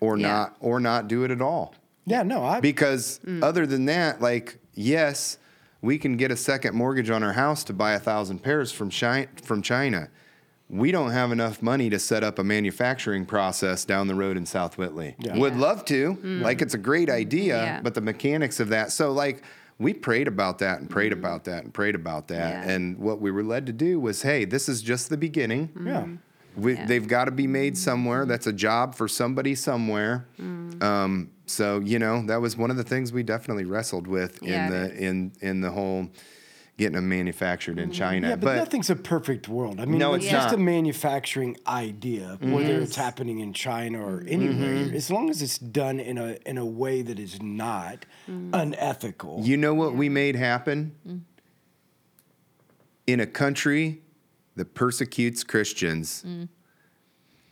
or Mm. yeah. not, or not do it at all. yeah, no, I Because Mm. other than that, like yes, we can get a second mortgage on our house to buy a thousand pairs from China, from China. We don't have enough money to set up a manufacturing process down the road in South Whitley. Yeah. Would Yeah. love to. Like it's a great idea, Yeah. but the mechanics of that. So like we prayed about that and prayed about that and prayed about that. Yeah. And what we were led to do was, hey, this is just the beginning. Yeah. We, Yeah. They've got to be made somewhere. Mm-hmm. That's a job for somebody somewhere. Mm. Um, so you know that was one of the things we definitely wrestled with Yeah, in the in in the whole getting them manufactured in mm-hmm. China. Yeah, but, nothing's a perfect world. I mean, No, it's it's just a manufacturing idea, mm-hmm. whether it's happening in China or anywhere. As long as it's done in a in a way that is not mm. unethical. you know what we made happen Mm. in a country that persecutes Christians. Mm.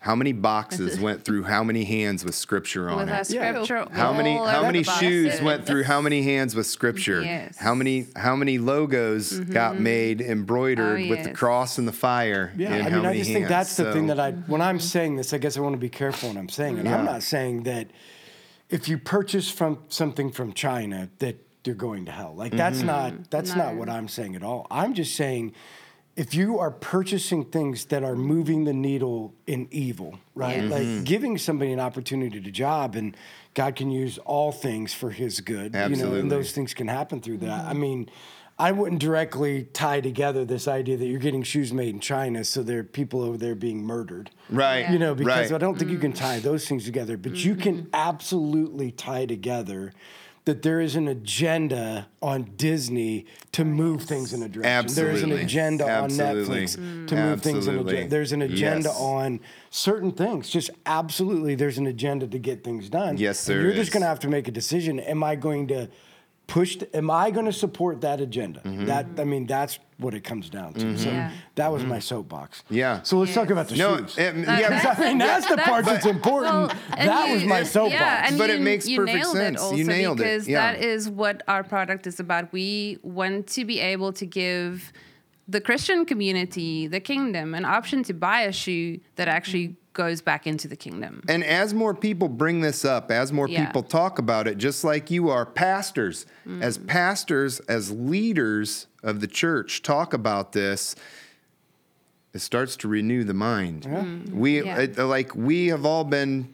How many boxes went through how many hands with scripture on With it? our Yeah. scripture. How many how many shoes boxes. went through how many hands with scripture? Yes. How many how many logos got made embroidered Oh, with the cross and the fire? Yeah, in I how mean, I many just think hands? that's the thing that I, when I'm saying this, I guess I want to be careful when I'm saying it. Yeah. I'm not saying that if you purchase from something from China that you're going to hell. Like that's Mm-hmm. not that's not what I'm saying at all. I'm just saying if you are purchasing things that are moving the needle in evil, right? Yes. Like Mm-hmm. giving somebody an opportunity to job and God can use all things for his good. You know, Absolutely. and those things can happen through that. I mean, I wouldn't directly tie together this idea that you're getting shoes made in China, so there are people over there being murdered. Right. You know, because right. I don't think you can tie those things together, but you can Mm-hmm. absolutely tie together that there is an agenda on Disney to move things in a direction. There is an agenda Absolutely. on Netflix to move things in a direction. There's an agenda Yes. on certain things. Just absolutely, there's an agenda to get things done. Yes, And there You're just going to have to make a decision. Am I going to push? th- am I going to support that agenda? Mm-hmm. That I mean, that's what it comes down to. So Yeah. that was my soapbox. Mm-hmm. Yeah. So let's talk about the No, shoes. it- yeah, that's- I mean, that's the part that's important. Well, and that was my soapbox. Yeah, and But you, it makes you perfect nailed sense. It also You nailed it, because yeah. that is what our product is about. We want to be able to give the Christian community, the kingdom, an option to buy a shoe that actually goes back into the kingdom. And as more people bring this up, as more Yeah. people talk about it, just like you are pastors, mm. as pastors, as leaders of the church talk about this, it starts to renew the mind. Mm. We Yeah. it- like we have all been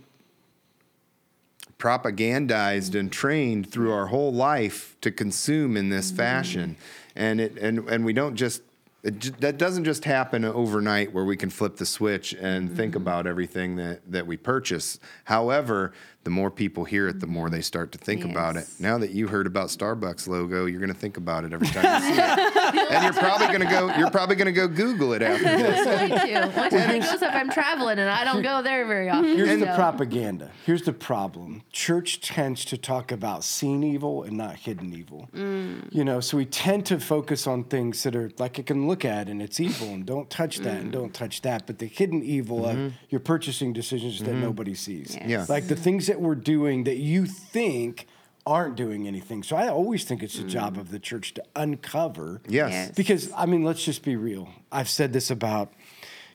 propagandized and trained through our whole life to consume in this mm. fashion and it and and we don't just it, that doesn't just happen overnight where we can flip the switch and think mm-hmm. about everything that that we purchase. However the more people hear it the more they start to think about it now that you heard about starbucks logo you're going to think about it every time you see it and you're probably going to go you're probably going to go google it after this Me too. One time it goes up, I'm traveling and I don't go there very mm-hmm. often. Here's the propaganda. Here's the problem. Church tends to talk about seen evil and not hidden evil. Mm. You know, so we tend to focus on things that are like I can look at and it's evil and don't touch that and mm. don't touch that. But the hidden evil of mm-hmm. your purchasing decisions that mm-hmm. nobody sees. Yes. Yeah. Like the things that we're doing that you think aren't doing anything. So I always think it's the job mm. of the church to uncover. yes Yes. Because I mean, let's just be real. I've said this about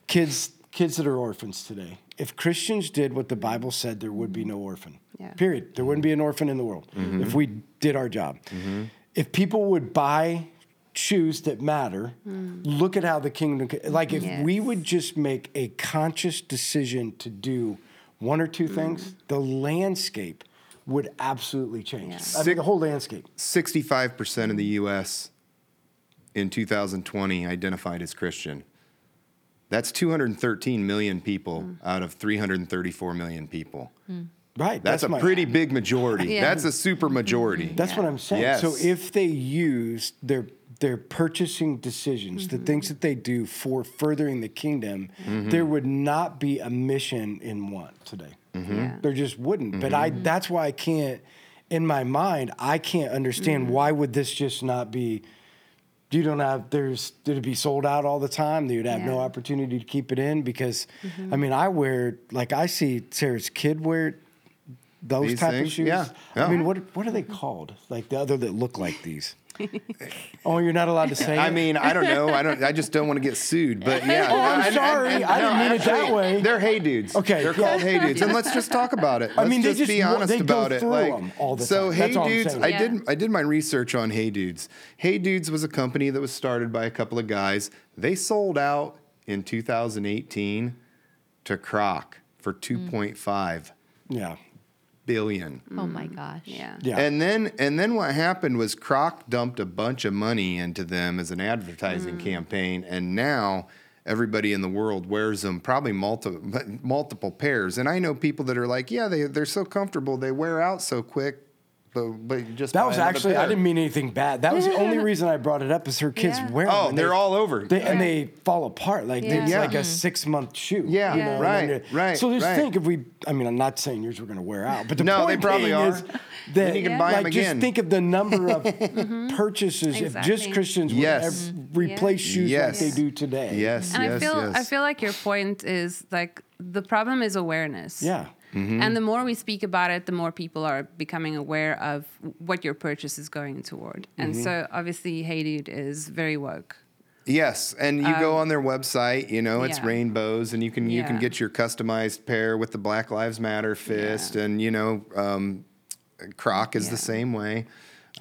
kids kids that are orphans today. If Christians did what the Bible said, there would be no orphan. Yeah. Period. There wouldn't be an orphan in the world mm-hmm. if we did our job. Mm-hmm. If people would buy shoes that matter, mm. look at how the kingdom like if we would just make a conscious decision to do one or two mm-hmm. things, the landscape would absolutely change. Yeah. I mean, the whole landscape. 65% of the US in 2020 identified as Christian. That's 213 million people mm. out of 334 million people. Mm. Right. That's, a my- pretty big majority. Yeah. That's a super majority. That's what I'm saying. Yes. So if they use their their purchasing decisions, the things that they do for furthering the kingdom, Mm-hmm. there would not be a mission in want today. Mm-hmm. Yeah. There just wouldn't. But I that's why I can't in my mind, I can't understand why would this just not be you don't have there's did it be sold out all the time? You'd have no opportunity to keep it in because I mean I wear like I see Sarah's kid wear those These type things? of shoes. Yeah. Yeah. I mean what what are they called? Like the other that look like these. Oh, you're not allowed to say I it? mean, I don't know. I don't. I just don't want to get sued. But yeah. Oh, I'm And- and- sorry. and- I didn't mean it that way. They're hey dudes. Okay, They're called hey dudes, and let's just talk about it. I Let's mean, just, just be honest they go about it. through Like, 'em all the so time. hey That's all I'm dudes. I Yeah. did I did my research on Hey Dudes. Hey Dudes was a company that was started by a couple of guys. They sold out in 2018 to Croc for Mm. 2.5 yeah. Billion. Oh my gosh. Yeah. Yeah. And then and then what happened was Croc dumped a bunch of money into them as an advertising mm. campaign, and now everybody in the world wears them, probably multiple multiple pairs. And I know people that are like, yeah, they they're so comfortable, they wear out so quick, but but you just That was actually, I didn't mean anything bad. That was the only reason I brought it up is her kids Yeah. wear Oh, them. and they're they- all over. They, and they fall apart. Like Yeah. it's Yeah. like a mm-hmm. six month shoe. Yeah, you know, right, right, So just right. think if we, I mean, I'm not saying yours were going to wear out, but the No, they point probably being are. is that Then you can buy 'em like, again. just think of the number of mm-hmm. purchases if just Exactly. Christians would Yes. ev- replace shoes Yes. like they do today. yes, And yes, I feel yes. I feel like your point is like the problem is awareness. Yeah. Mm-hmm. And the more we speak about it, the more people are becoming aware of what your purchase is going toward. And Mm-hmm. so obviously Hey Dude is very woke. Yes, and you go on their website. You know, it's Um, yeah. rainbows, and you can you can get your customized pair with the Black Lives Matter fist, and you know, um, Croc is Yeah. the same way.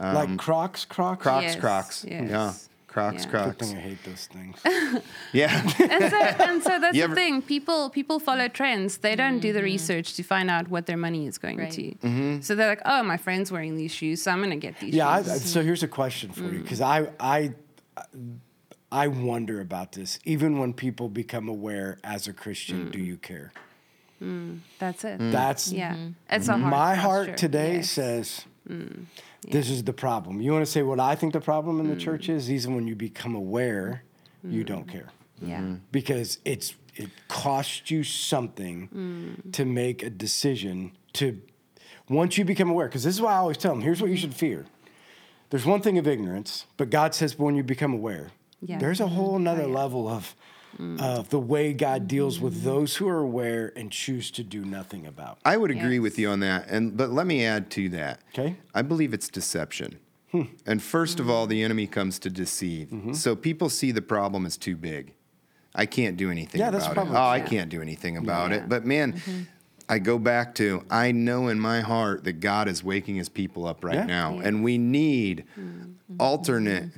like Crocs, Crocs. Crocs, Yes, Crocs, yes. yeah, Crocs, Yeah. Good Crocs, thing I hate those things. yeah. and so, and so that's You the thing. People people follow trends. They don't do the mm-hmm. research to find out what their money is going Right. to. Mm-hmm. So they're like, oh, my friend's wearing these shoes, so I'm gonna get these shoes. Yeah. I, so here's a question for you mm. because I I I wonder about this. Even when people become aware as a Christian, do mm. you care? Mm. that's it. That's Yeah, it's a hard my heart posture. today Yes. says this is the problem. You want to say what I think the problem in the mm. church is? Even when you become aware, you mm. don't care Yeah. Mm-hmm. because it's it costs you something mm. to make a decision to once you become aware. Because this is why I always tell them: here's what you should fear. There's one thing of ignorance, but God says but when you become aware, Yeah. there's a whole nother oh, yeah. level of of the way God deals with those who are aware and choose to do nothing about. It. I would agree with you on that, and but let me add to that. 'Kay. I believe it's deception. Hmm. And first of all, the enemy comes to deceive. Mm-hmm. So people see the problem as too big. I can't do anything Yeah, that's about it. probably Oh, I can't do anything about Yeah. it. But man, Mm-hmm. I go back to I know in my heart that God is waking his people up right Yeah. now. Yeah. And we need Mm-hmm. alternate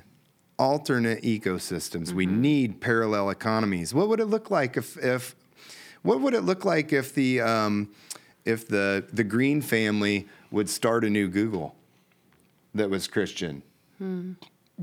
alternate ecosystems. We Mm-hmm. need parallel economies. What would it look like if if what would it look like if the um, if the the Green family would start a new Google that was Christian?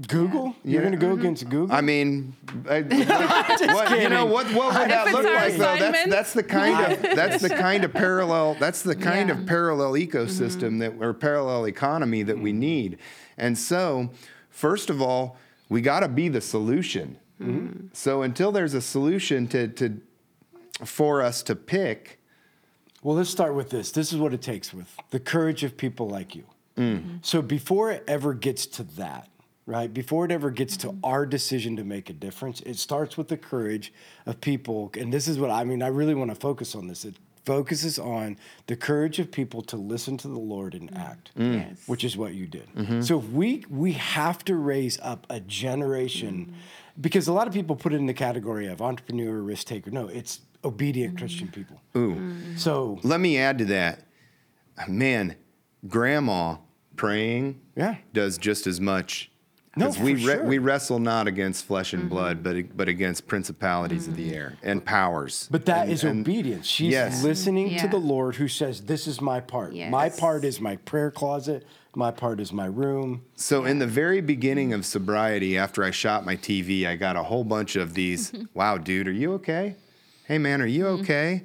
Google? You're Yeah. going to go against Google? I mean, I, what, you know what? What would that look our like? Though that's that's the kind of that's the kind of parallel that's the kind Yeah. of parallel ecosystem that or parallel economy that we need. And so, first of all, we got to be the solution. Mm-hmm. So until there's a solution to to for us to pick, Well, let's start with this. This is what it takes with the courage of people like you. Mm. Mm-hmm. So before it ever gets to that, right? Before it ever gets to mm-hmm. our decision to make a difference, it starts with the courage of people. And this is what I mean. I really want to focus on this. It focuses on the courage of people to listen to the Lord and mm. act, mm. Yes. which is what you did. Mm-hmm. So if we we have to raise up a generation mm. because a lot of people put it in the category of entrepreneur, risk taker. No, it's obedient Christian people. ooh, So let me add to that. Man, grandma praying Yeah. does just as much. No, 'Cause we for sure. we wrestle not against flesh and mm-hmm. blood, but but against principalities of the air and powers. But that And- is and- obedience. She's Yes. Mm-hmm. listening to the Lord who says, This is my part. My part is my prayer closet. My part is my room. So in the very beginning mm-hmm. of sobriety, after I shot my TV, I got a whole bunch of these. wow, dude, are you okay? Hey, man, are you okay?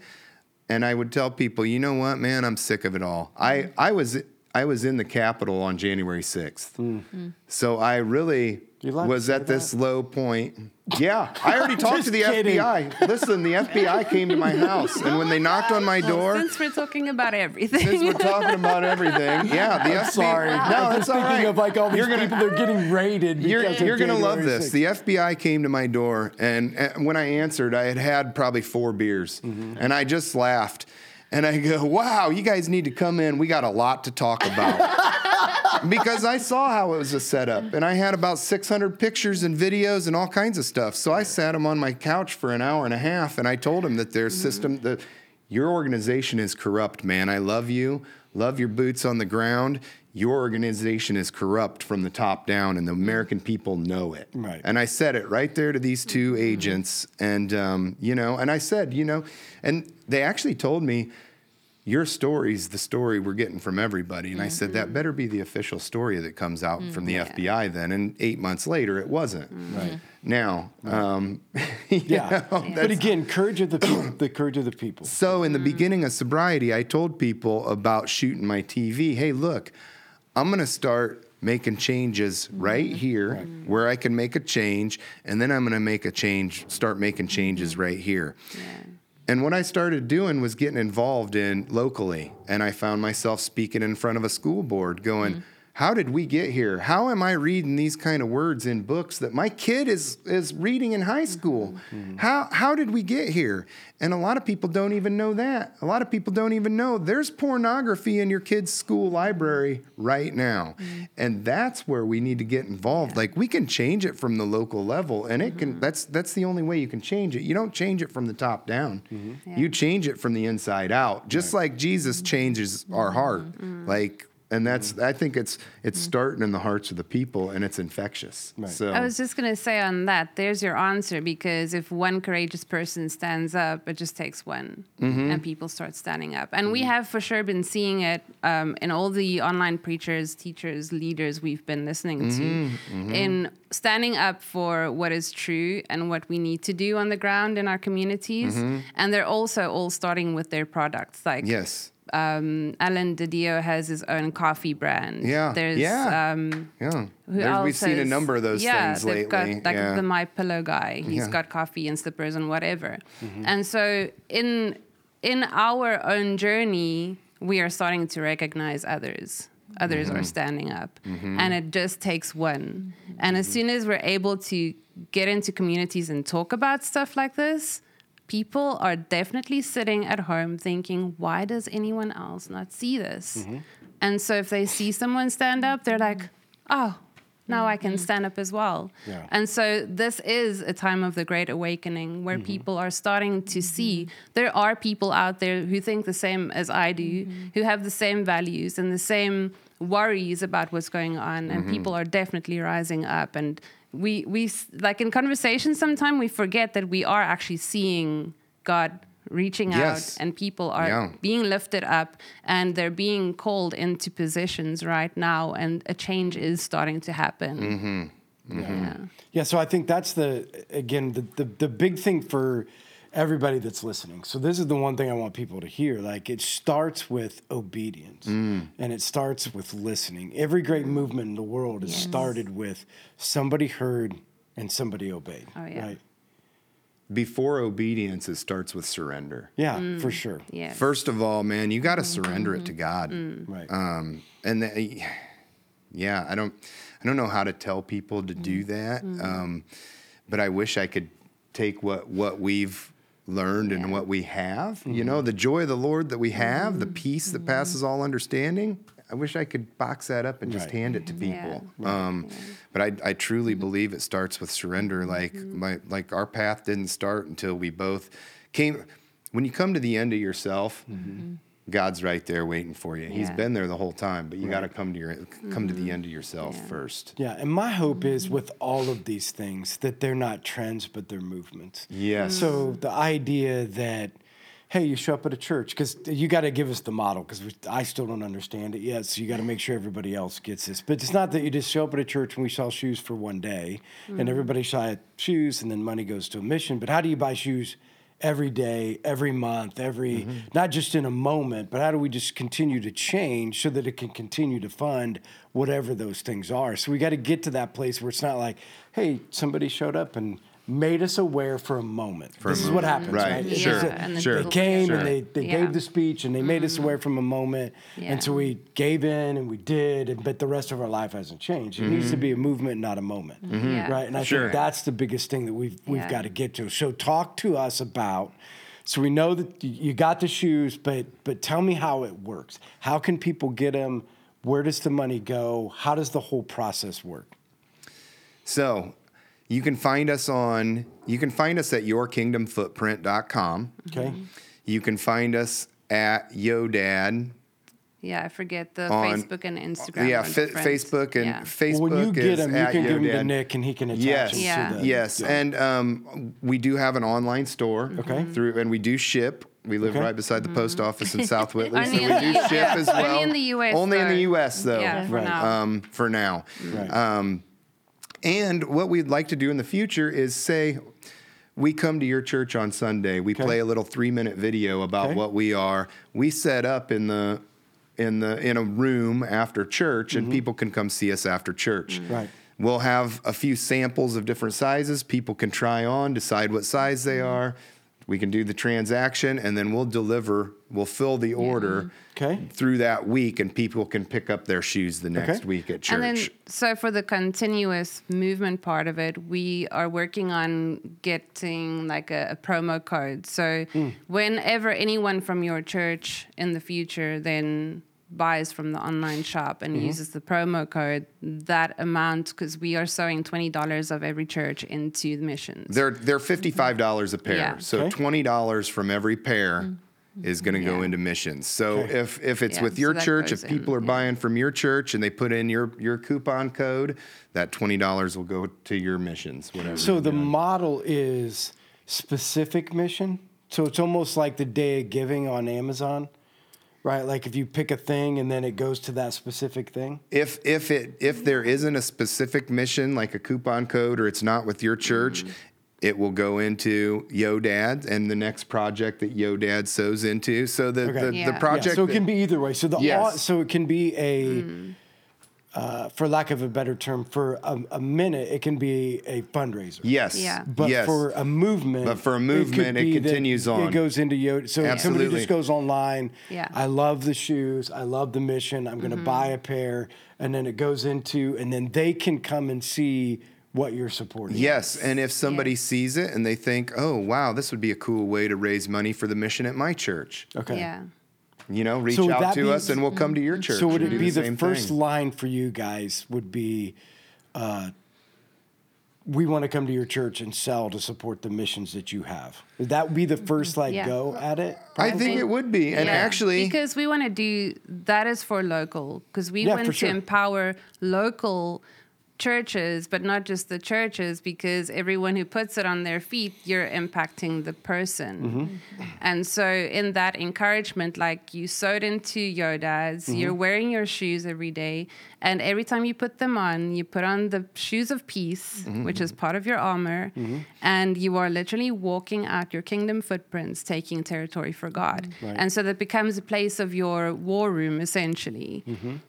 And I would tell people, you know what, man, I'm sick of it all. I I was I was in the Capitol on January 6th. So I really You was say at this low point. Yeah, I already talked to the kidding. FBI. Listen, the FBI came to my house, and when they knocked on my door, Since we're talking about everything. since we're talking about everything, yeah, the FBI. Sorry. no, I'm that's all thinking right. of like all these You're gonna- people they're getting raided. you're, you're gonna love this. The FBI came to my door, and, and when I answered, I had had probably four beers, Mm-hmm. and I just laughed, and I go, "Wow, you guys need to come in. We got a lot to talk about." because I saw how it was a setup, and I had about 600 pictures and videos and all kinds of stuff. So I sat him on my couch for an hour and a half, and I told him that their system, mm. that your organization is corrupt, man. I love you, love your boots on the ground. Your organization is corrupt from the top down, and the American people know it. Right. And I said it right there to these two mm-hmm. agents, and um, you know, and I said, you know, and they actually told me your story's the story we're getting from everybody. And I said, that mm-hmm. better be the official story that comes out from the mm-hmm. FBI then. And eight months later, it wasn't. Right. Now, um, you Yeah. know, But that's- again, courage of the people, the courage of the people. so in the beginning of sobriety, I told people about shooting my TV. Hey, look, I'm going to start making changes right mm-hmm. here where I can make a change, and then I'm going to make a change, start making changes mm-hmm. right here. And what I started doing was getting involved in locally, and I found myself speaking in front of a school board, going. Mm-hmm. How did we get here? How am I reading these kind of words in books that my kid is is reading in high school? Mm-hmm. How how did we get here? And a lot of people don't even know that. A lot of people don't even know there's pornography in your kid's school library right now. Mm-hmm. And that's where we need to get involved. Like we can change it from the local level and it can mm-hmm. that's that's the only way you can change it. You don't change it from the top down. You change it from the inside out. Just like Jesus changes our heart. Like and that's I think it's it's starting in the hearts of the people and it's infectious. Right. So I was just going to say on that, there's your answer because if one courageous person stands up, it just takes one Mm-hmm. and people start standing up. And we have for sure been seeing it um, in all the online preachers, teachers, leaders we've been listening Mm-hmm. to in standing up for what is true and what we need to do on the ground in our communities. And they're also all starting with their products. Like Mm-hmm. yes. Um, Alan DiDio has his own coffee brand. Yeah. There's Yeah. um, Yeah. There's- we've seen a number of those yeah, things lately. got like yeah. the My Pillow guy. He's Yeah. got coffee and slippers and whatever. Mm-hmm. And so in in our own journey, we are starting to recognize others. Others Mm-hmm. are standing up, and it just takes one. And as soon as we're able to get into communities and talk about stuff like this, people are definitely sitting at home thinking, why does anyone else not see this? Mm-hmm. And so if they see someone stand up, they're like, oh, now I can mm-hmm. stand up as well. Yeah. And so this is a time of the great awakening where mm-hmm. people are starting to see there are people out there who think the same as I do, who have the same values and the same worries about what's going on, and people are definitely rising up. And we we like in conversation sometimes we forget that we are actually seeing God reaching Yes. out and people are Yeah. being lifted up and they're being called into positions right now and a change is starting to happen. Mm-hmm. Mm-hmm. Yeah. Yeah, so I think that's the again the, the the big thing for everybody that's listening. So this is the one thing I want people to hear. Like it starts with obedience mm. and it starts with listening. Every great movement in the world has started with somebody heard and somebody obeyed. Oh, yeah. Right. Before obedience, it starts with surrender. Yeah, mm. for sure. Yeah. First of all, man, you got to mm. surrender it to God. Right. Um, and the, yeah, I don't, I don't know how to tell people to do that. Um, but I wish I could take what what we've learned and what we have. You know, mm-hmm. the joy of the Lord that we have, the mm-hmm. peace that mm-hmm. passes all understanding. I wish I could box that up and just Right. hand it to Yeah. people. Um, but I, I truly believe it starts with surrender. Like my like our path didn't start until we both came. When you come to the end of yourself, God's right there waiting for you. He's been there the whole time, but you got to come to your come to the mm-hmm. end of yourself first. Yeah, and my hope is with all of these things that they're not trends, but they're movements. Yes. So the idea that, hey, you show up at a church because you got to give us the model because I still don't understand it yet. So you got to make sure everybody else gets this. But it's not that you just show up at a church and we sell shoes for one day, and mm-hmm. everybody shy shoes, and then money goes to a mission. But how do you buy shoes? Every day, every month, every mm-hmm. not just in a moment, but how do we just continue to change so that it can continue to fund whatever those things are? So we got to get to that place where it's not like, hey, somebody showed up and made us aware for a moment. a this is what happens, Right, right? It's sure, just that and then sure. They came Sure. and they, they Yeah. gave the speech and they made us mm-hmm. aware from a moment, and so we gave in and we did, and, but the rest of our life hasn't changed. It needs to mm-hmm. be a movement, not a moment, mm-hmm. Yeah. right? And I Sure. think that's the biggest thing that we've we've Yeah. got to get to. So talk to us about. So we know that you got the shoes, but but tell me how it works. How can people get them? Where does the money go? How does the whole process work? So you can find us on you can find us at yourkingdomfootprint.com. Okay. You can find us at YoDad. Yeah, I forget the On- Facebook and Instagram. Yeah, fa- Facebook and Yeah. Facebook Well, when you get is him, you can give him to Nick and he can attach Yes, him Yeah. to the. yes, and um, we do have an online store. Okay. Through and we do ship. We live Okay. right beside the post office in South Whitley, so Only we in do the- ship as Only well. in the US Only in the. U.S. though. Yeah, for Right. now. um, for now. Right. Um, and what we'd like to do in the future is say, we come to your church on Sunday. We Okay. play a little three-minute video about Okay. what we are. We set up in the in the in a room after church, and people can come see us after church. Mm-hmm. Right. We'll have a few samples of different sizes. People can try on, decide what size they Mm-hmm. are. We can do the transaction, and then we'll deliver. We'll fill the order Okay. through that week, and people can pick up their shoes the next Okay. week at church. And then, so for the continuous movement part of it, we are working on getting like a, a promo code. So Hmm. whenever anyone from your church in the future then buys from the online shop and Mm-hmm. uses the promo code, that amount, because we are sewing $20 of every church into the missions. They're they're fifty five dollars a pair. Yeah. So Okay. twenty dollars from every pair is going to go into missions. So Okay. if if it's Yeah, with your that church, if people in, are yeah. buying from your church and they put in your your coupon code, that twenty dollars will go to your missions. Whatever. So the model is specific mission. So it's almost like the day of giving on Amazon, right? Like if you pick a thing and then it goes to that specific thing. if if it if there isn't a specific mission like a coupon code or it's not with your church. Mm-hmm. It will go into Yo Dad and the next project that Yo Dad sows into. So the, Okay. the, the Yeah. Yeah, project. so it that- can be either way. So the Yes. au- so it can be a, Mm. Uh, for lack of a better term, for a, a minute it can be a fundraiser. yes. Yeah. But yes. for a movement, But for a movement, it be that continues on. It goes into Yoda. So somebody just goes online. Yeah. I love the shoes. I love the mission. I'm Mm-hmm. going to buy a pair, and then it goes into, and then they can come and see what you're supporting. Yes, and if somebody Yes. sees it and they think, "Oh, wow, this would be a cool way to raise money for the mission at my church," Okay. Yeah. You know, reach So out to be- us and we'll come to your church. So would it do be the, same first thing. line for you guys? Would be, uh, we want to come to your church and sell to support the missions that you have. Would that be the first like Yeah. go at it? I think it would be, and Yeah, actually, because we want to do that is for local because we Yeah, want to sure. empower local churches but not just the churches because everyone who puts it on their feet you're impacting the person. Mm-hmm. And so in that encouragement like you sewed into your dads mm-hmm. you're wearing your shoes every day and every time you put them on you put on the shoes of peace mm-hmm. which is part of your armor and you are literally walking out your kingdom footprints taking territory for god. Right. and so that becomes a place of your war room essentially.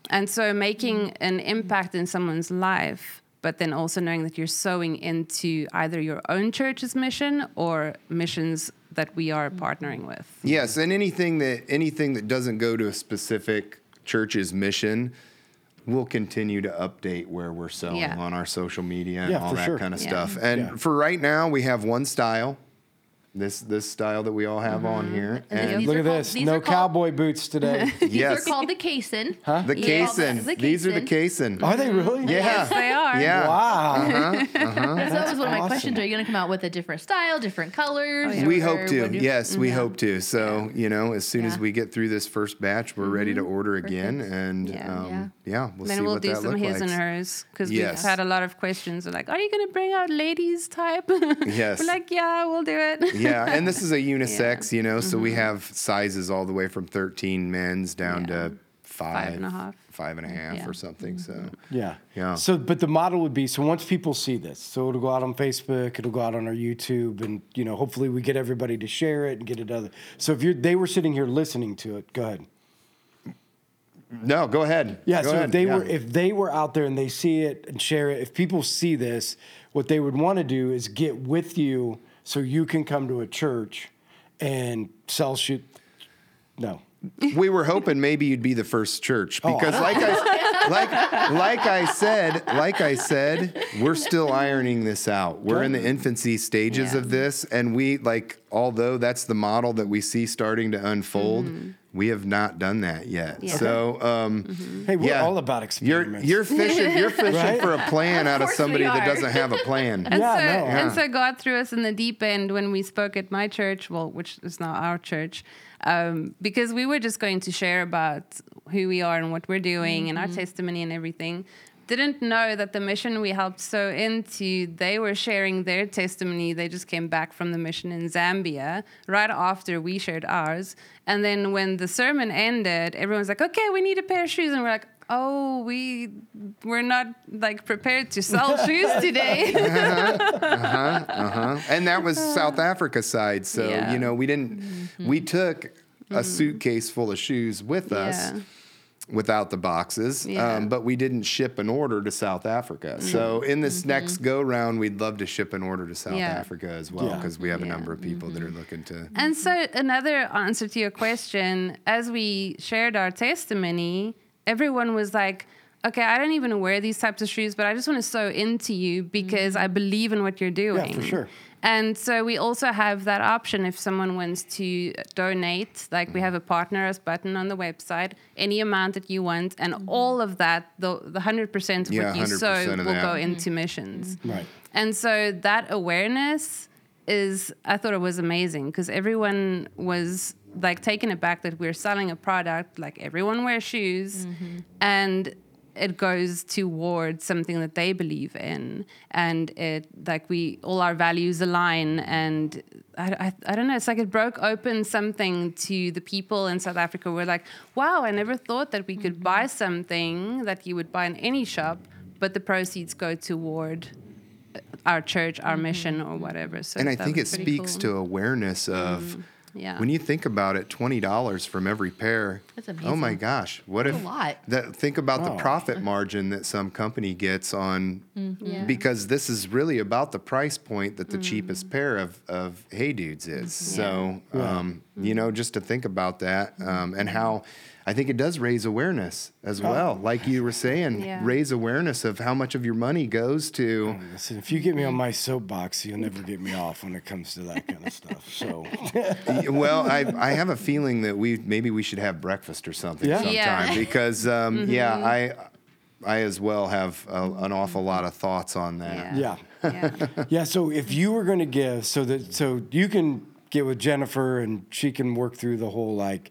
And so making an impact in someone's life but then also knowing that you're sowing into either your own church's mission or missions that we are partnering with yes, and anything that anything that doesn't go to a specific church's mission. We'll continue to update where we're selling Yeah. on our social media and Yeah, all that sure. kind of Yeah. stuff. And Yeah. for right now, we have one style, this this style that we all have on Mm-hmm. here, And and Look at called- this. No are called- cowboy boots today. These Yes. are called the casein. Huh? the Yeah. casein. The These are the casein. casein. Are they really? Yeah. yes they are Yeah. Wow. That's always one of my questions. Are you going to come out with a different style, different colors? yeah. We hope to. Yes, we hope to. So, you know, as soon as we get through this first batch, we're ready to order again. Perfect. And Yeah. um, yeah. we'll see. then see we'll what do that some his and hers because we've had a lot of questions like are you going to bring out ladies type Yes. we're like yeah we'll do it yeah, and this is a unisex, you know, so we Mm-hmm. have sizes all the way from 13 men's down Yeah. to five, and a half. five and a half Yeah. or something. So, Yeah. Yeah. So, but the model would be so once people see this, so it'll go out on Facebook, it'll go out on our YouTube, and you know, hopefully we get everybody to share it and get it other. So if you're they were sitting here listening to it, go ahead. no, go ahead. Yeah. Go so ahead. if they Yeah. were if they were out there and they see it and share it, if people see this, what they would want to do is get with you so you can come to a church and sell shit. No. we were hoping maybe you'd be the first church Oh, because, don't- like I, like like I said, like I said, we're still ironing this out. We're in the infancy stages Yeah. of this, and we like although that's the model that we see starting to unfold. We have not done that yet. Mm-hmm. Yeah. Mm-hmm. So, um, Hey, we're yeah, all about you're experiments. you're fishing you're fishing Right? for a plan out of somebody that doesn't have a plan. And Yeah, so, no. and so God threw us in the deep end when we spoke at my church, well, which is now our church, um, because we were just going to share about who we are and what we're doing and our testimony and everything. Didn't know that the mission we helped so into, they were sharing their testimony. They just came back from the mission in Zambia right after we shared ours. And then when the sermon ended, everyone's like, okay, we need a pair of shoes. And we're like, oh, we we're not like prepared to sell shoes today. Uh-huh. Uh huh. And that was South Africa side. So, Yeah. Mm-hmm. you know, we didn't, we took a suitcase full of shoes with us Yeah. Without the boxes, Yeah. um, but we didn't ship an order to South Africa. So, in this next go round, we'd love to ship an order to South Mm-hmm. Yeah. Africa as well Yeah. because we have a Yeah. Mm-hmm. number of people that are looking to. And so, another answer to your question, as we shared our testimony, everyone was like, okay, I don't even wear these types of shoes, but I just want to sew into you because I believe in what you're doing. Yeah, for sure. And so we also have that option if someone wants to donate. Like we have a partner us button on the website, any amount that you want, and all of that, the the hundred percent of Yeah, what you sow will that. go into missions. Right. And so that awareness is, I thought it was amazing because everyone was like taken aback that we're selling a product, like everyone wears shoes, and it goes towards something that they believe in, and it like we all our values align, and I, I, I don't know, it's like it broke open something to the people in South Africa. We're like, wow, I never thought that we could mm-hmm. buy something that you would buy in any shop, but the proceeds go toward uh, our church, our mm-hmm. mission, or whatever. So And I think it speaks cool. to awareness of mm-hmm. Yeah. when you think about it, twenty dollars from every pair. That's Oh my gosh! What That's if a lot. that? Think about the profit margin that some company gets on, Mm-hmm. Yeah. because this is really about the price point that the Mm. cheapest pair of of Hey Dudes is. So Yeah. um, you know, just to think about that um, and how. I think it does raise awareness as well. Like you were saying, Yeah. raise awareness of how much of your money goes to. Listen, if you get me on my soapbox, you'll never get me off when it comes to that kind of stuff. So, well, I, I have a feeling that we maybe we should have breakfast or something Yeah. sometime Yeah. because um, yeah, I I as well have a, an awful lot of thoughts on that. Yeah. yeah. yeah. Yeah, so if you were going to give, so that so you can get with Jennifer and she can work through the whole like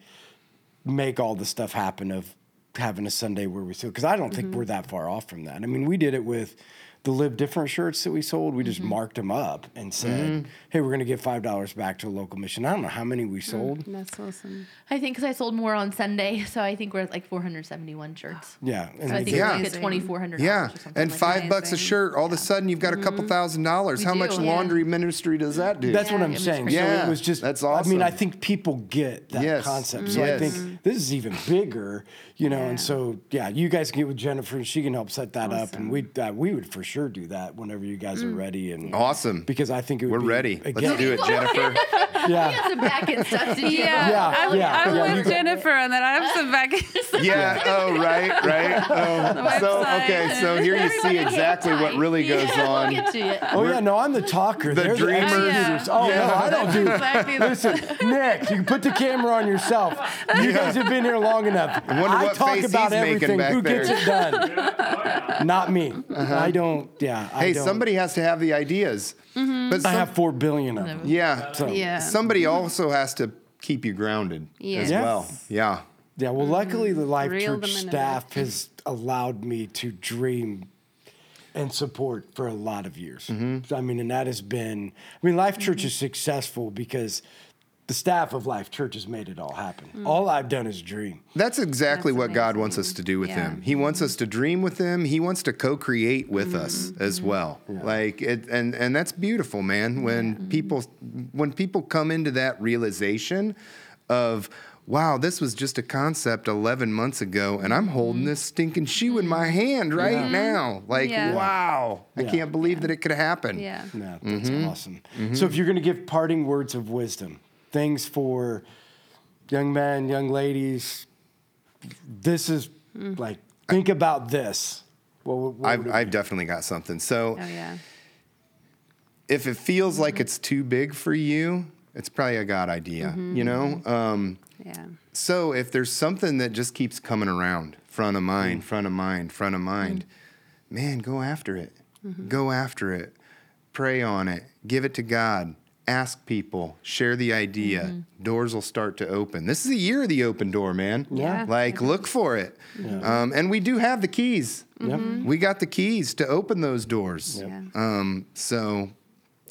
make all the stuff happen of having a Sunday where we sell because I don't think mm-hmm. we're that far off from that. I mean, we did it with the live different shirts that we sold. We just mm-hmm. marked them up and said, mm-hmm. "Hey, we're going to give five dollars back to a local mission." I don't know how many we mm, sold. That's awesome. I think because I sold more on Sunday, so I think we're at like 471 shirts. Yeah, and So I think did- we Yeah. get 2,400. Yeah, or something and like five that. bucks a shirt. All of a sudden, you've got a couple mm-hmm. thousand dollars. We How do. much Yeah. laundry ministry does that do? That's what I'm saying. Yeah, So it was just. That's awesome. I mean, I think people get that Yes. concept. So I think this is even bigger, you know. And so yeah, you guys can get with Jennifer, and she can help set that up, and we uh, we would for sure do that whenever you guys are mm. ready. And Awesome. because I think it would. We're be, ready. Again, Let's do it, Jennifer. We Yeah. got some back end stuff to do. Yeah, Yeah, I'm, yeah, I'm yeah, with Jennifer on that. I have some back. And stuff. Yeah. Oh, right, right. Oh, so okay. So here you see exactly what really goes Yeah, on. We'll get to it. Oh yeah, no, I'm the talker. The They're dreamers. The executors. oh no, I don't do. exactly. Listen, Nick, you can put the camera on yourself. You guys have been here long enough. wonder I what talk face about he's everything. Who there. gets it done? Not me. Uh-huh. I don't. Yeah. I Hey, don't. somebody has to have the ideas. But I have four billion of them. yeah. So- Yeah. Somebody also has to keep you grounded as Yes. well. Yeah. Yeah, well, luckily the Life Reel Church them in a staff has allowed me to dream and support for a lot of years. Mm-hmm. I mean, and that has been, I mean, Life Church is successful because the staff of Life Church has made it all happen. Mm. All I've done is dream. That's exactly That's what God wants us to do with Yeah. Him. He wants us to dream with Him. He wants to co-create with us mm-hmm. as mm-hmm. well. Like it, and and that's beautiful, man. When mm-hmm. people when people come into that realization of wow, this was just a concept 11 months ago, and I'm holding this stinking shoe in my hand right now. Like, Yeah. wow, I can't believe that it could happen. Yeah. Yeah, that's Mm-hmm. awesome. So if you're going to give parting words of wisdom, things for young men, young ladies, this is Mm. like think about this. What, what I've, I've definitely got something. So Oh yeah. if it feels like it's too big for you, it's probably a God idea, you know? Um, Yeah. so if there's something that just keeps coming around, front of Mm. mind, front of mind, front of mind, man, go after it. Mm-hmm. Go after it. Pray on it. Give it to God. Ask people. Share the idea. Mm-hmm. Doors will start to open. This is a year of the open door, man. Yeah. Like, look for it. Um, and we do have the keys. Yep. We got the keys to open those doors. Yeah. Um, so,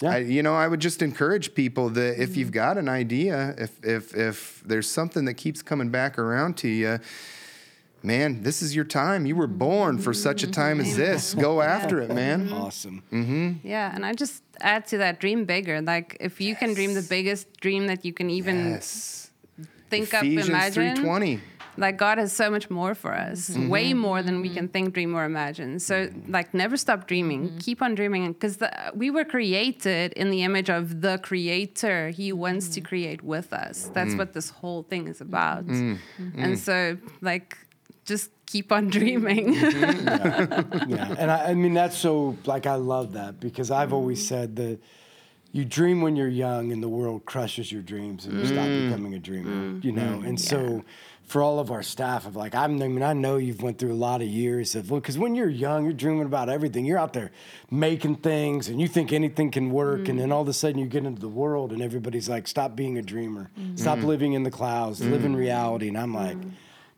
Yeah. I, you know, I would just encourage people that if you've got an idea, if if if there's something that keeps coming back around to you, man, this is your time. You were born for such a time as this. Mm-hmm. Go after it, man. Mm-hmm. awesome. Mm-hmm. Yeah, and I just add to that dream bigger. Like if you can dream the biggest dream that you can even Yes. think Ephesians up, imagine. 3:20. Like God has so much more for us, way more than we can think, dream, or imagine. So, like, never stop dreaming. Keep on dreaming, because we were created in the image of the Creator. He wants to mm. create with us. That's mm. what this whole thing is about. Mm. And so, like, just keep on dreaming. Mm-hmm. yeah, and I, I mean that's so like I love that because I've always mm. said that you dream when you're young and the world crushes your dreams and you stop mm. becoming a dreamer, mm. you know. And so for all of our staff of like I'm, I mean I know you've went through a lot of years of look, because when you're young you're dreaming about everything. You're out there making things and you think anything can work, and then all of a sudden you get into the world and everybody's like stop being a dreamer, stop living in the clouds, live in reality. And I'm like.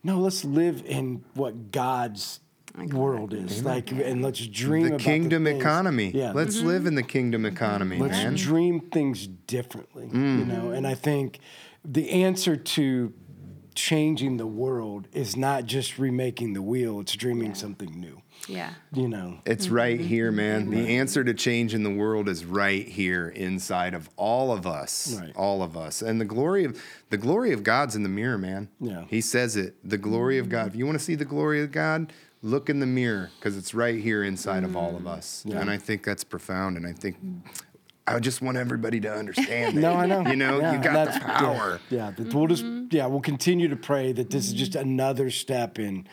No, let's live in what God's world is like, and let's dream The about kingdom things- economy. Yeah, Let's mm-hmm. live in the kingdom economy, let's man. dream things differently. You mm. know, and I think the answer to changing the world is not just remaking the wheel; it's dreaming something new. Yeah. You know, It's mm-hmm. right here, mm-hmm. man. The answer to change in the world is right here inside of all of us. Right. All of us. And the glory of the glory of God's in the mirror, man. Yeah. He says it. The glory of God. Mm-hmm. If you want to see the glory of God, look in the mirror because it's right here inside of all of mm. us. And I think that's profound. And I think mm. I just want everybody to understand that. No, I know. You know, Yeah, you got the that's- yeah, power. Yeah, that we'll just mm-hmm. yeah we'll continue to pray that this is just mm-hmm. another step in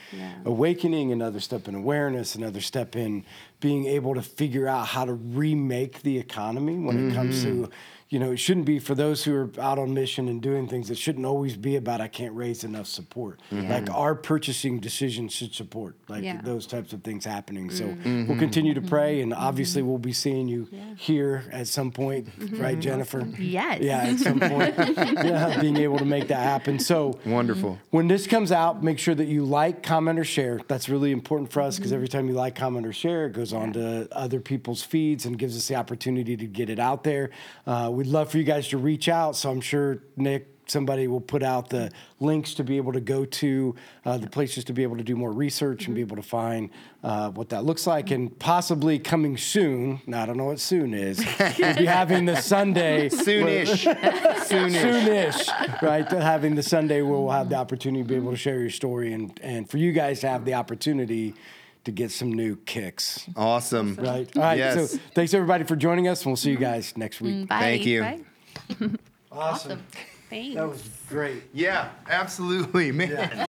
awakening, another step in awareness, another step in being able to figure out how to remake the economy when it comes to mm-hmm. You know it shouldn't be for those who are out on mission and doing things. It shouldn't always be about I can't raise enough support. Mm-hmm. Like our purchasing decisions should support like Yeah. those types of things happening. So mm-hmm. we'll mm-hmm. continue to pray, and obviously we'll be seeing you here at some point, right, Jennifer? Yes. Yeah, at some point. yeah, being able to make that happen. So Wonderful. when this comes out, make sure that you like, comment, or share. That's really important for us because every time you like, comment, or share, it goes on to other people's feeds and gives us the opportunity to get it out there. Uh, we'd love for you guys to reach out. So I'm sure Nick. Somebody will put out the links to be able to go to uh, the places to be able to do more research and be able to find uh, what that looks like. And possibly coming soon, now I don't know what soon is, we'll be having the Sunday Soonish. Soonish. soonish, right? Having the Sunday where we'll have the opportunity to be able to share your story and, and for you guys to have the opportunity to get some new kicks. Awesome. Right. All right. Yes. So thanks everybody for joining us and we'll see you guys next week. Mm, bye. Thank you. Right? Awesome. Thanks. That was great. Yeah, absolutely, man.